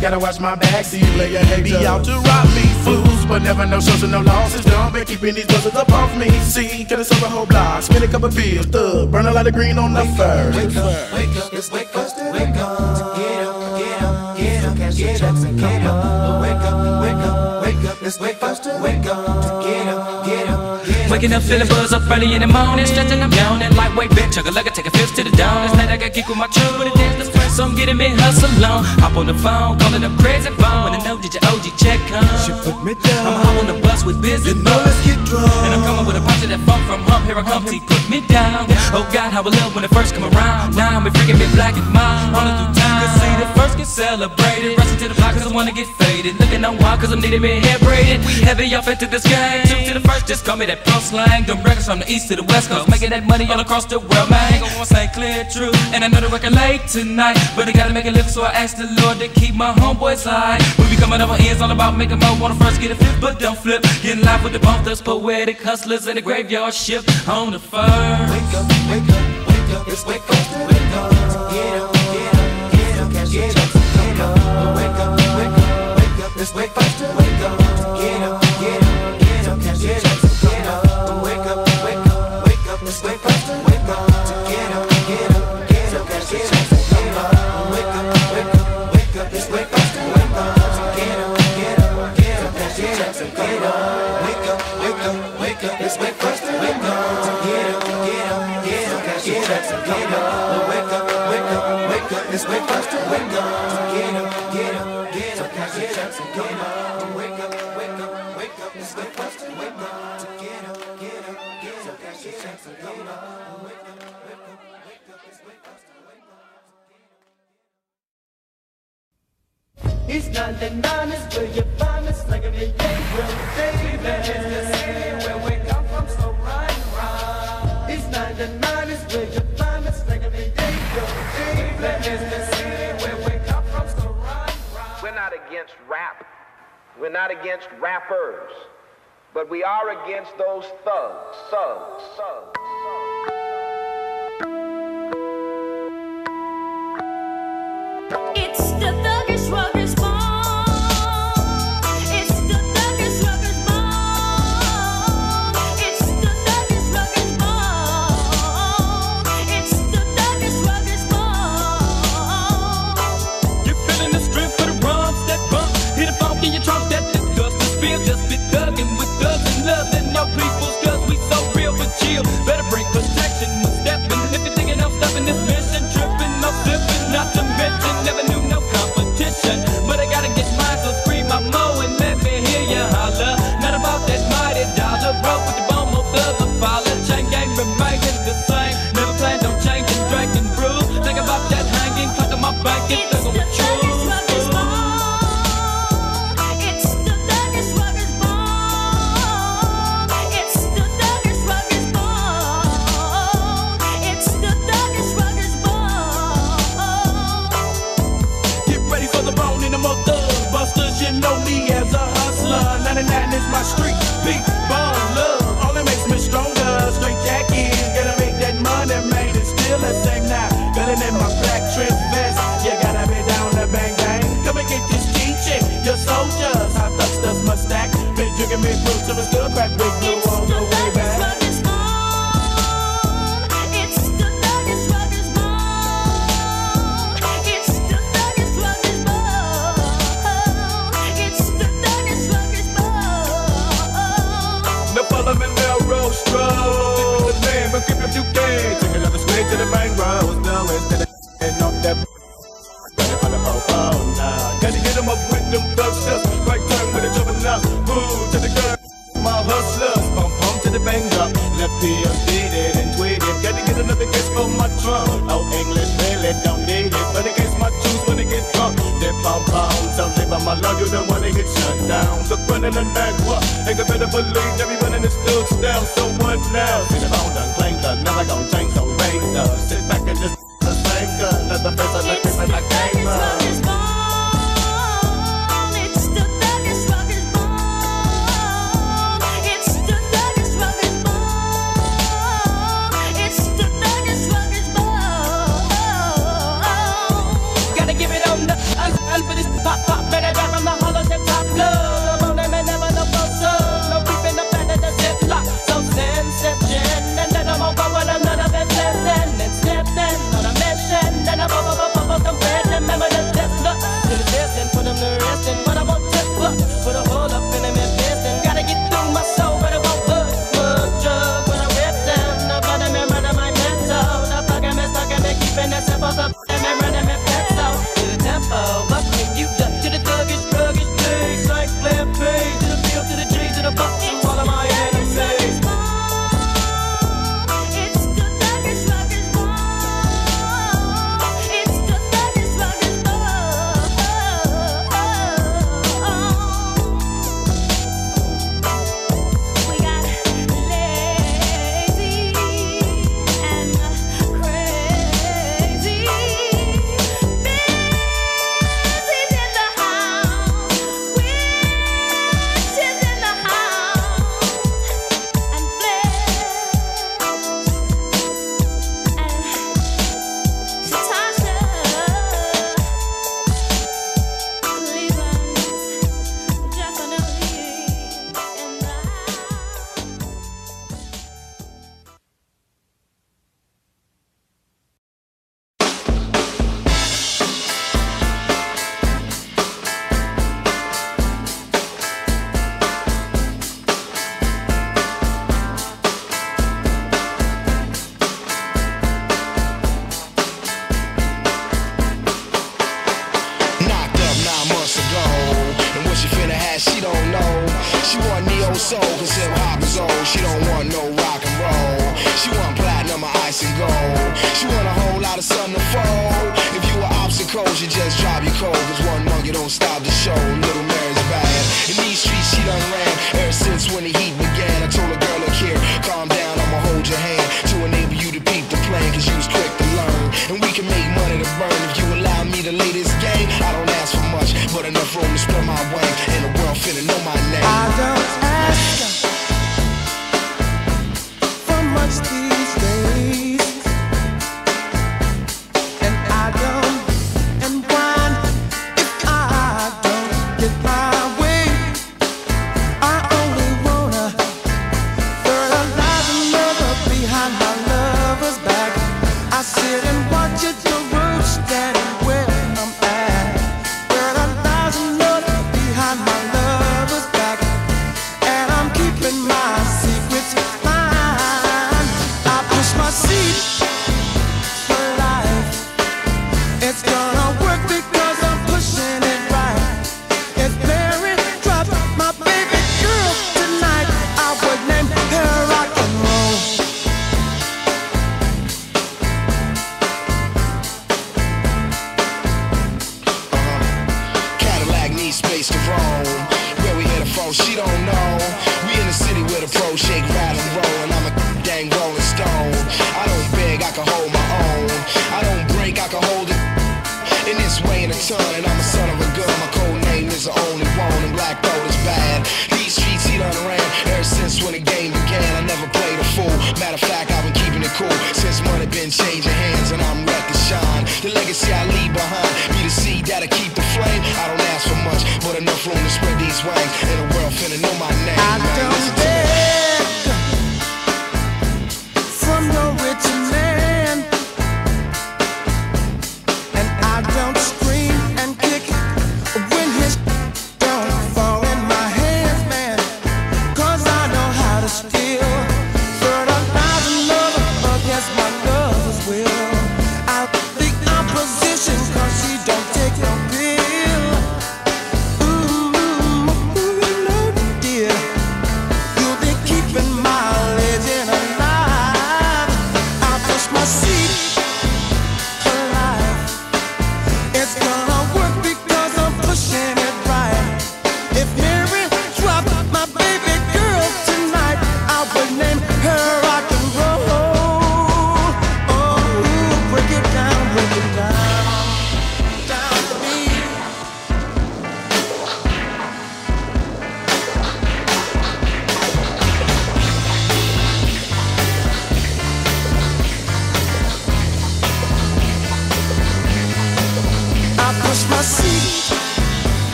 Gotta watch my back, see you later. Hey, be out to rob me, fools, but never no shows and no losses. Done been keeping these buzzers up off me. See, could have sold a whole block, spin a couple bills, thug, burn a lot of green on the fur. Wake up, wake up, it's wake up, wake up. To get up, get up, get up, get up, get up. Wake up, wake up, wake up, it's wake up, wake up. To get up, get up, get up. Waking up feeling buzz up early in the morning, stretching, I'm yawning, lightweight bitch, chug a lugger, take a fifth to the dawn. This night I got kick with my truck, but it dance the first, so I'm getting me hustle on. Hop on the phone, calling up crazy phone, wanna know did your OG check come? She put me down. I'm home on the bus with busy you know, let's get drunk. And I'm coming with a punch of that funk from hump, here I come, T, put me down. Oh God, how I love when it first come around. Now I'm freaking me black and mild, running through time. Cause see the first get celebrated, rushing to the block cause I wanna get faded. Looking on wild cause I'm needing me hair braided. We heavy off into this game. Two to the first, just call me that pro slang. Them records from the east to the west coast, making that money all across the world, man. Go on St. Clair, true. And I know the record late tonight, but I gotta make it live, so I asked the Lord to keep my homeboys high. We be coming up on ends, all about making more. Wanna first get a flip, but don't flip. Getting live with the bump, those poetic hustlers in the graveyard shift on the first. Wake up, wake up, wake up, it's wake up, wake up. Get up, get up, get up, get up, get up. Wake up, wake up, wake up, it's wake up, wake up, get up, it's. East 99 is where you find us like a big well, baby. We're not against rappers. But we are against those thugs, thugs, thugs.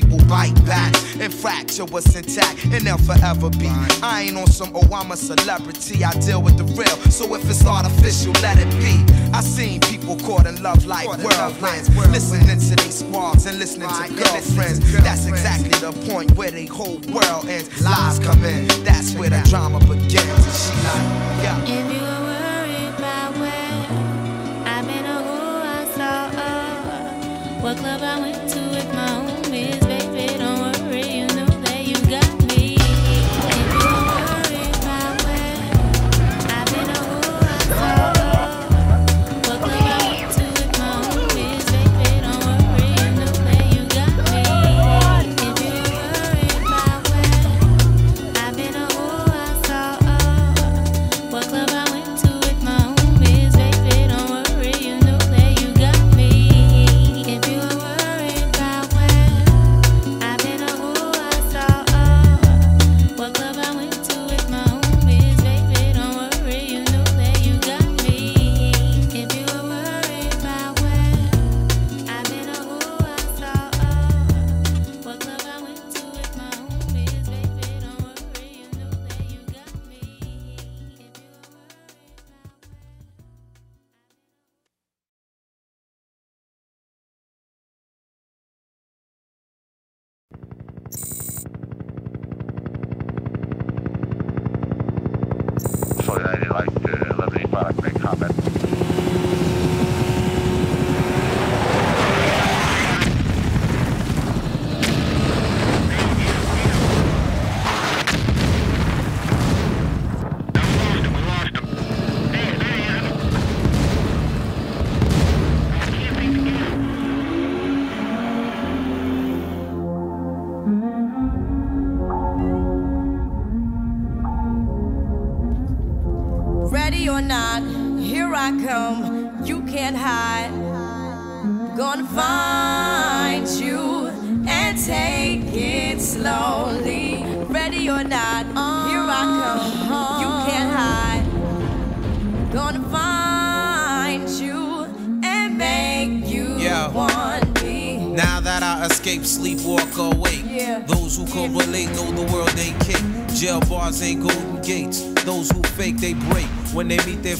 people bite back and fracture what's intact, and they'll forever be. I ain't on some, oh, I'm a celebrity, I deal with the real. So if it's artificial, let it be. I seen people caught in love like whirlwinds, listening to these squads and listening to girlfriends. That's exactly the point where they whole world ends. Lies come in, that's where the drama begins. And she like, yeah. What club I went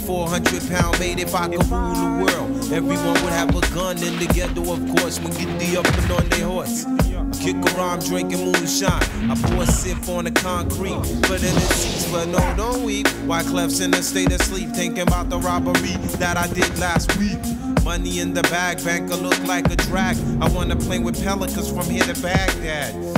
400 pound mate, if I could rule the world, everyone would have a gun in the ghetto, of course, when get the up and on their horse. Kick around drinking moonshine. I pour a sip on the concrete, but in the seats, but no, don't weep. Wyclef's in a state of sleep, thinking about the robbery that I did last week. Money in the bag, banker look like a drag. I wanna play with pelicans from here to Baghdad.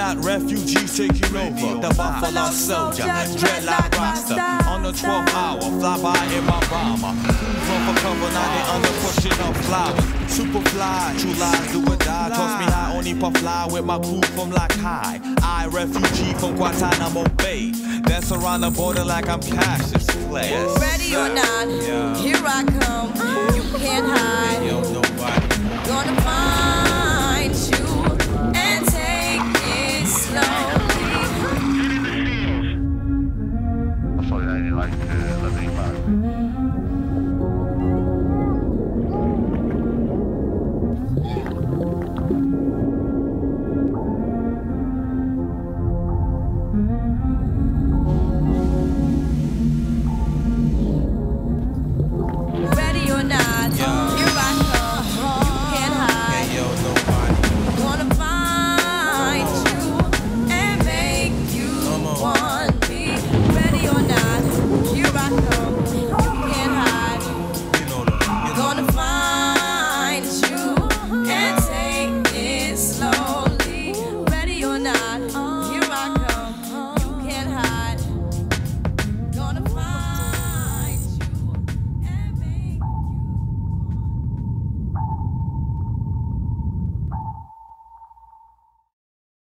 Not, refugees taking over. The Buffalo Soldier, dreadlock Rasta. On the 12th hour, fly by in my bomber. From for cover, now they under pushing up flowers. Super fly, true lies do or die. Toss me high, only puff fly with my crew from like high. I refugee from Guantanamo Bay. Dance around the border like I'm Cassius Clay. Ready or not, Yeah. here I come. You can't hide. Yo, nobody. Gonna find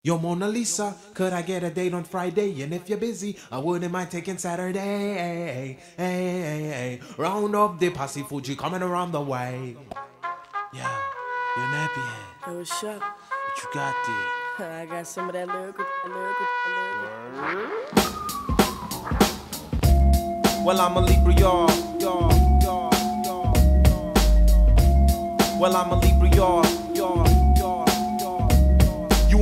Yo, Mona Lisa, could I get a date on Friday? And if you're busy, I wouldn't mind taking Saturday. Hey, hey, hey. Round up the posse Fugee coming around the way. Yeah, you're nappy head. Yo, oh, what's up? What you got there? I got some of that lyrical, lyrical, lyrical. Well, I'm a Libra, y'all. Well, I'm a Libra, y'all.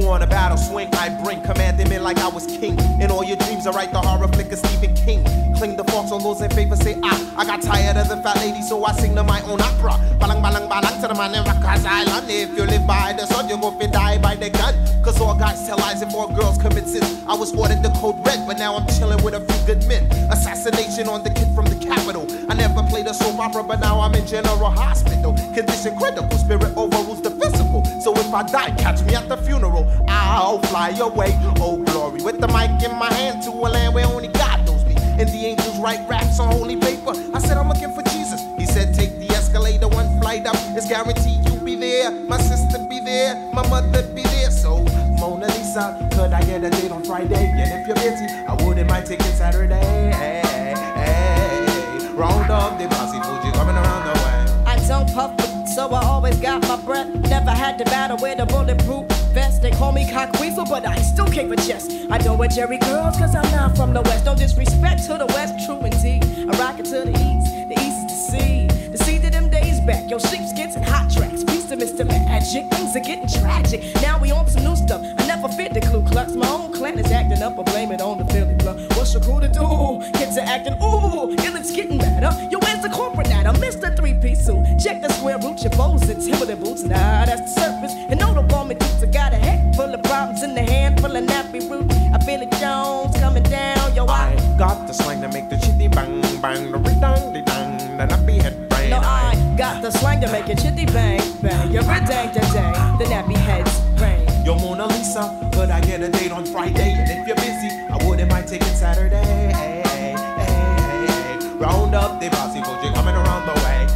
On a battle swing, I bring commanding men like I was king. In all your dreams, I write the horror flick of Stephen King. Cling the forks on those in favor, say ah. I got tired of the fat lady, so I sing to my own opera. Balang balang balang to the man in Rikers Island. If you live by the sun, you go fi die by the gun. Cause all guys tell lies and four girls commit sins. I was ordered the code red, but now I'm chilling with a few good men. Assassination on the kid from the capital. I never played a soap opera, but now I'm in general hospital. Condition critical, spirit overrules the physical. So if I die, catch me at the funeral. I'll fly away. Oh glory, with the mic in my hand to a land where only God knows me. And the angels write raps on holy paper. I said I'm looking for Jesus. He said take the escalator one flight up. It's guaranteed you'll be there. My sister be there. My mother be there. So Mona Lisa, could I get a date on Friday? And if you're busy, I wouldn't mind taking Saturday. Hey, hey, hey. Round up the posse, Fugee coming around the way. I don't puff, so I always got my breath. Never had to battle with a bulletproof vest. They call me cockweasel, but I still keep a chest. I don't wear Jheri curls, cause I'm not from the west. No disrespect to the west, true indeed. I rock it to the east, the east the sea. The sea to them days back, yo, sheepskins and hot tracks. Peace to Mr. Magic, things are getting tragic. Now we on some new stuff. I never fit the Ku Klux. My own clan is acting up, I blame it on the Philly blood. What's your crew to do? Kids are acting, ooh, and it's getting better. Yo, where's the corporate data? Mr. Three Check the square root, your Timberland boots. Nah, that's the surface. And no, the woman thinks I got a head full of problems in the hand full of nappy root. I feel it Jones coming down, yo, I. Got the slang to make the chitty bang bang, the ring-dang, the dang, the nappy head brain. No, I got the slang to make it chitty bang bang. Every day, day, day, the nappy heads rain. Yo, Mona Lisa, could I get a date on Friday? And if you're busy, I wouldn't mind taking Saturday. Hey, hey, hey, hey. Round up the posse, Fugee coming around the way.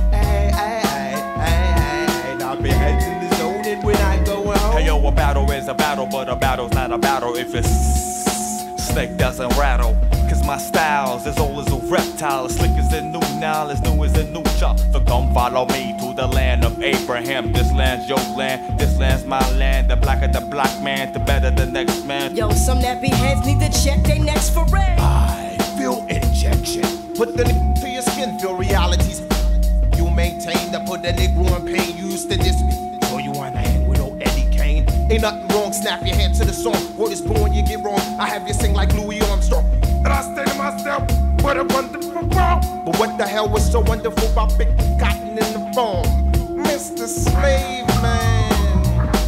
Battle is a battle, but a battle's not a battle if it's snake doesn't rattle. Cause my style's as old as a reptile, as slick as a new Nile, as new as a new chop. So come follow me to the land of Abraham. This land's your land, this land's my land. The blacker the black man, the better the next man. Yo, some nappy heads need to check their necks for red. I feel injection. Put the n- to your skin, feel realities. You maintain to put the nigga in pain. You used to diss me. So you wanna hang Ain't nothing wrong, snap your hand to the song. Word is born, you get wrong. I have you sing like Louis Armstrong. And I say to myself, what a wonderful world. But what the hell was so wonderful about big cotton in the farm? Mr. Slave Man.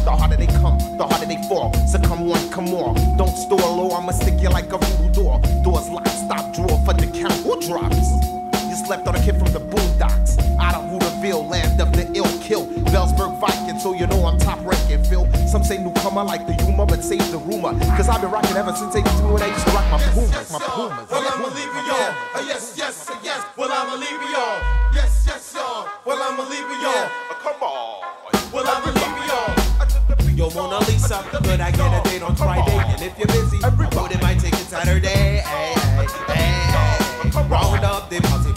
The harder they come, the harder they fall. So come one, come more. Don't store low, I'ma stick you like a voodoo door. Doors locked, stop, drawer for the count. Who drops? You slept on a kid from the boondocks. Out of Hooterville, land of the ill. Bellsburg Viking, so you know I'm top ranking, Phil. Some say newcomer like the humor, but save the rumor. Cause I've been rocking ever since 82 and I used to rock my Pumas, my Pumas. Well, I'ma leave you y'all. Uh, yes, yes, uh, yes. Well, I'ma leave you y'all. Yes, yes, y'all. Well, I'ma leave you y'all. Uh, come on. Well, I'ma leave you y'all. Yo, Mona Lisa, could I get a date on Friday? And if you're busy, I wouldn't mind taking Saturday. Hey, hey, hey. Round up the posse,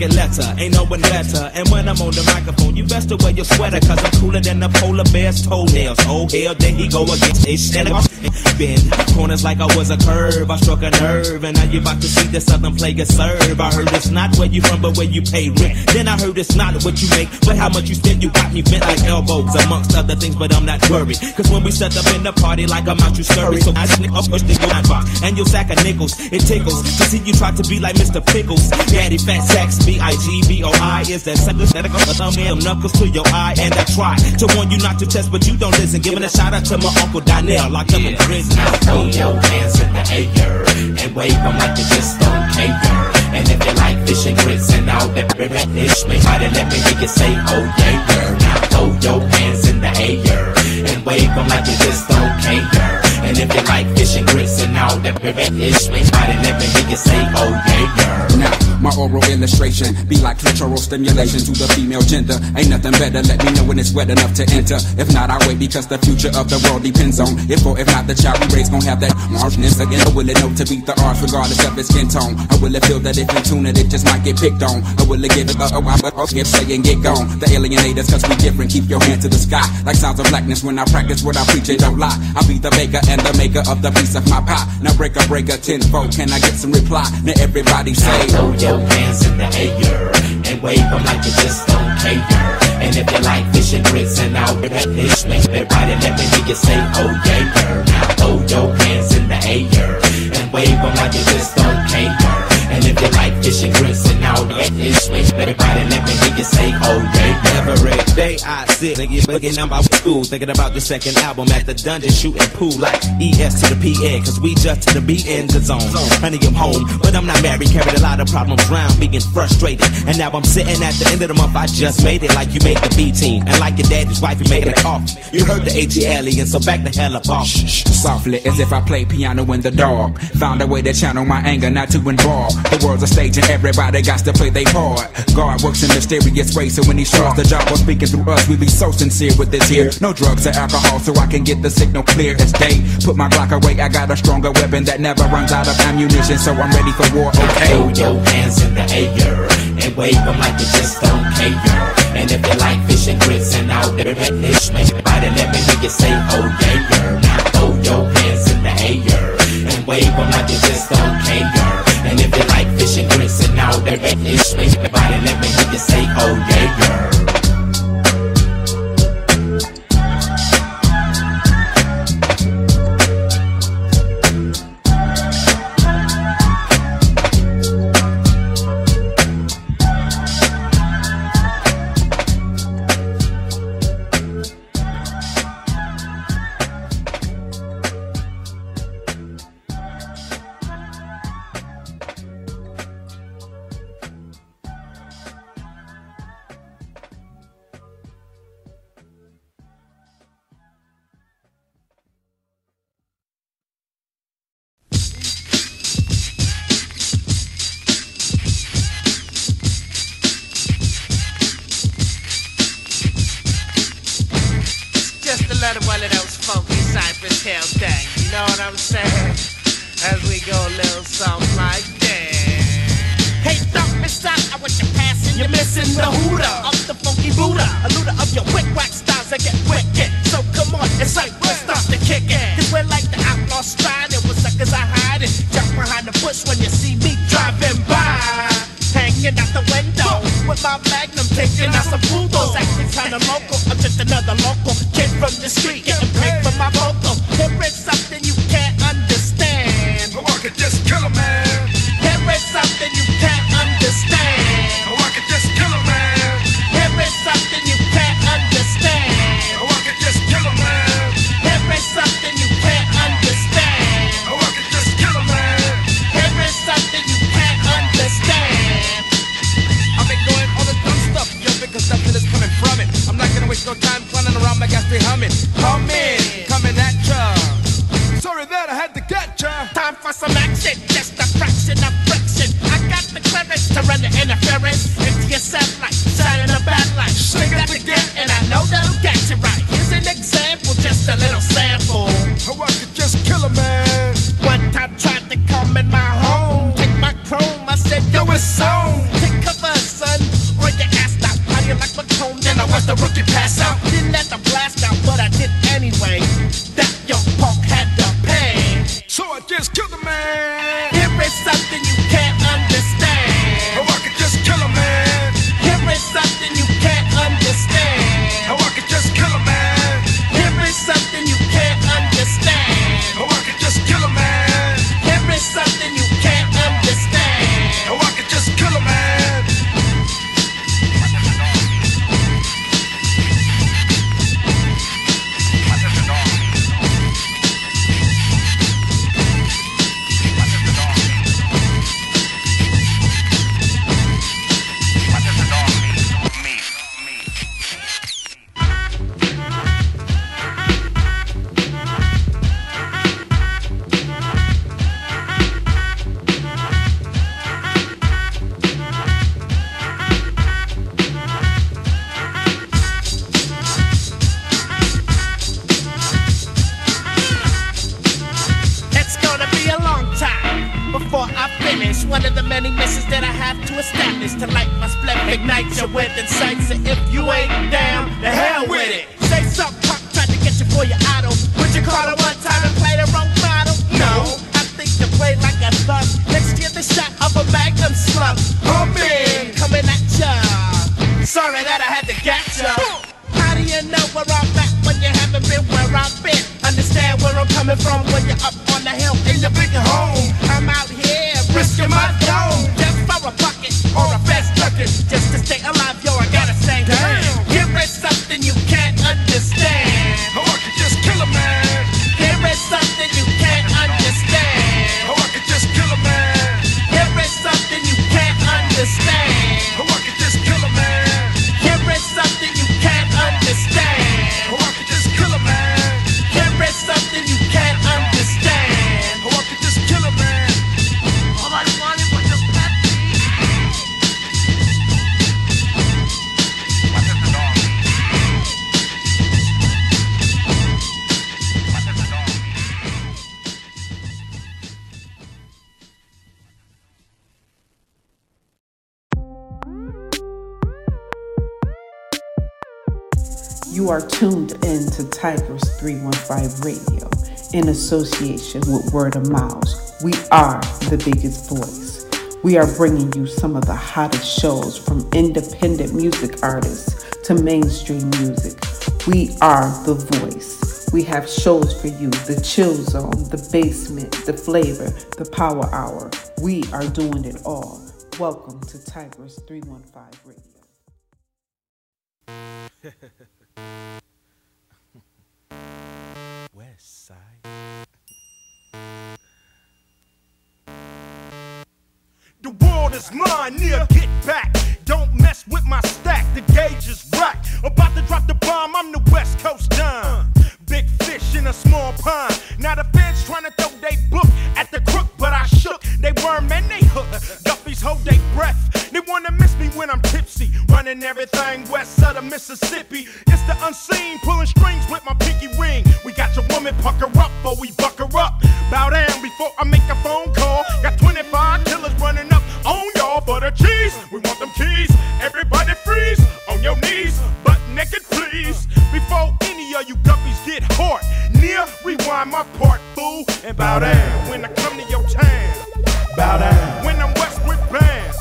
M.I. letter. Ain't no one better. And when I'm on the microphone, you best to wear your sweater. Cause I'm cooler than the polar bear's toenails. Oh, hell, there he go against shit. Bend corners like I was a curve. I struck a nerve. And now you about to see the southern player serve. I heard it's not where you from, but where you pay rent. Then I heard it's not what you make, but how much you spend. You got me bent like elbows, amongst other things, but I'm not worried. Cause when we set up in the party, like I'm out, you scurry. So I sneak up, push the gun box. And your sack of nickels. It tickles to see you try to be like Mr. Pickles. Daddy fat sacks, B-I-G-B-O-I is that sentence that I go thumb in knuckles to your eye. And I try to warn you not to test, but you don't listen. Giving a shout out to my uncle Donnell, locked up in prison. Now throw your hands in the air and wave them like you just don't care. And if you like fish and grits and all that ish me, try to let me hear you say, oh yeah, girl. Now throw your hands in the air and wave them like you just don't care. And if you like fish and grits and all that ish, body let me hear you say, oh yeah, yeah. Now, my oral illustration be like clitoral stimulation to the female gender. Ain't nothing better, let me know when it's wet enough to enter. If not, I wait because the future of the world depends on if or if not the child we raise gon' have that harshness again. I will it know to beat the odds regardless of its skin tone? I will it feel that if in tune it, it just might get picked on? I will it give it a, a, a, a skip, say and get gone? The alienators, cause we different, keep your hand to the sky. Like sounds of blackness when I practice what I preach, it don't lie. I'll be the baker and the maker of the piece of my pie. Now break a break a tenfold, can I get some reply? Now everybody say, Throw your hands in the air and wave them like you just don't care. And if you like fish and grits and all that ish, everybody let me hear you say, oh yeah, yeah. Now throw your hands in the air and wave them like you just don't care. And if you like fish and grits and all that ish, everybody let me hear you say, oh yeah. Every day I sit thinking, thinking about school, thinking about the second album at the dungeon shooting pool like ES to the PN, cause we just to the B in the zone. Honey, I'm home, but I'm not married, carried a lot of problems around, being frustrated. And now I'm sitting at the end of the month, I just made it like you made the B team. And like your daddy's wife, you made it off. You heard the ATL, and so back the hell up off. Softly, as if I play piano in the dark. Found a way to channel my anger, not to involve. The world's a stage and everybody got to play their part. God works in mysterious ways, so when he starts the job of speaking through us, we be so sincere with this here. No drugs or alcohol, so I can get the signal clear as day. Put my Glock away, I got a stronger weapon that never runs out of ammunition, so I'm ready for war. Okay. Throw your hands in the air and wave them like you just don't care. And if you like fish and grits and all that ish, everybody let me hear you say, oh yeah, yeah. Now throw your hands in the air and wave them like you just don't care. And if you like fish and grits and all that ish, everybody let me hear you say, oh yeah, yeah. My magnum, taking out some poodles. Acting kinda local. I'm just another local kid from the street, getting paid for my vocal. Association with Word of Mouth. We are the biggest voice. We are bringing you some of the hottest shows from independent music artists to mainstream music. We are the voice. We have shows for you the chill zone, the basement, the flavor, the power hour. We are doing it all. Welcome to Tigress 315 Radio. West side. Is mine, near get back. Don't mess with my stack, the gauge is rack. About to drop the bomb, I'm the West Coast Don. Big fish in a small pond. Now the feds trying to throw they book at the crook, but I shook. They worm and they hook. Guppies hold they breath. They wanna miss me when I'm tipsy. Running everything west of the Mississippi. It's the unseen, pulling strings with my pinky ring. We got your woman pucker up, but we buck her up. Bow down before I make a phone call. Got 25 y'all for the cheese. We want them keys. Everybody freeze on your knees, butt naked, please. Before any of you guppies get hard, near rewind my part, fool, and bow down when I come to your town. Bow down, When I'm west with bound,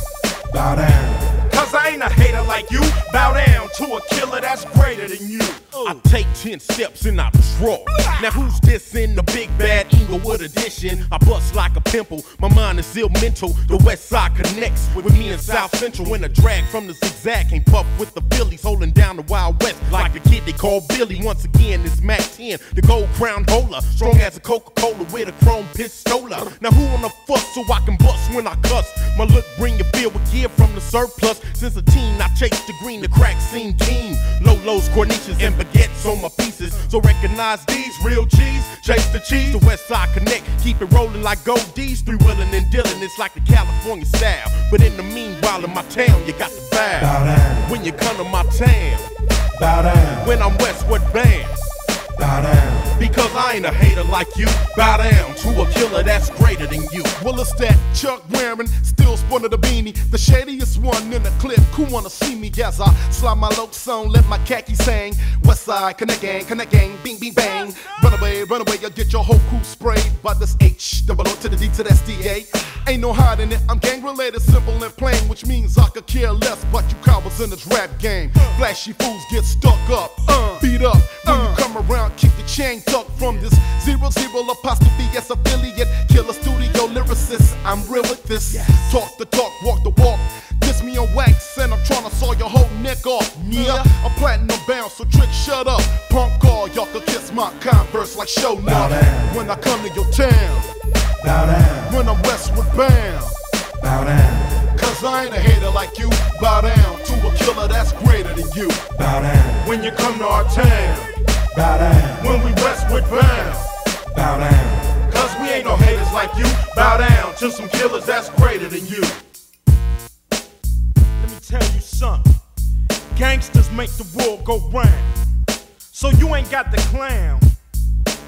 bow down. cause I ain't a hater like you. Bow down to a killer that's greater than you. I take 10 steps and I draw. Now who's this in the big bad Inglewood edition? I bust like a pimple, my mind is ill mental. The west side connects with me in South Central. When a drag from the zigzag came puff with the Phillies holding down the Wild West like a kid they call Billy. Once again, it's Mack 10, the gold crown holder. Strong as a Coca-Cola with a chrome pistola. Now who on the fuck so I can bust when I cuss? My look bring you feel with gear from the surplus. Since a teen, I chased the green, the crack scene team. Lolos, corniches, and baguettes on my pieces. So recognize these real G's. Chase the cheese, the West Side Connect. Keep it rolling like gold D's. Three willing and dealing, it's like the California style. But in the meanwhile, in my town, you got. Bow down, When you come to my town, bow down, when I'm westward bound. Bow down. Because I ain't a hater like you. Bow down to a killer that's greater than you. Well, it's that Chuck wearing, still sporting the beanie. The shadiest one in the clip. Who wanna see me as I slide my lopes on, let my khaki sang. West side, connect gang, connect gang, bing, bing, bang. Run away, run away, you'll get your whole crew sprayed by this H, double O to the D to the SDA. Ain't no hiding it, I'm gang related, simple and plain, which means I could care less, but you cowards in this rap game. Flashy fools get stuck up, uh, beat up. When you come around, keep the chain tucked from this zero zero apostrophe S affiliate. Killer studio lyricist, I'm real with this. Talk the talk, walk the walk. Kiss me on wax, and I'm tryna saw your whole neck off. Yeah, I'm platinum bound, so trick, shut up. Punk all, y'all can kiss my converse like show now. When I come to your town, Bow down, when I'm westward bound. bow down, Cause I ain't a hater like you. Bow down to a killer that's greater than you. bow down, When you come to our town, Bow down. When we westward bound. Bow down. Cause we ain't no haters like you. Bow down to some killers that's greater than you. Let me tell you something. Gangsters make the world go round. So you ain't got the clown.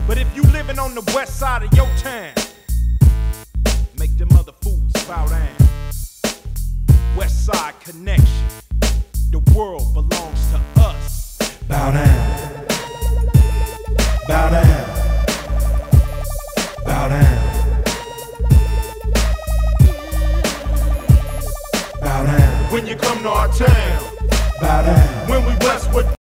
But if you living on the west side of your town, make them other fools bow down. West Side Connection. The world belongs to us. Bow down. Bow down. Bow down. Bow down. When you come to our town. Bow down. When we westward.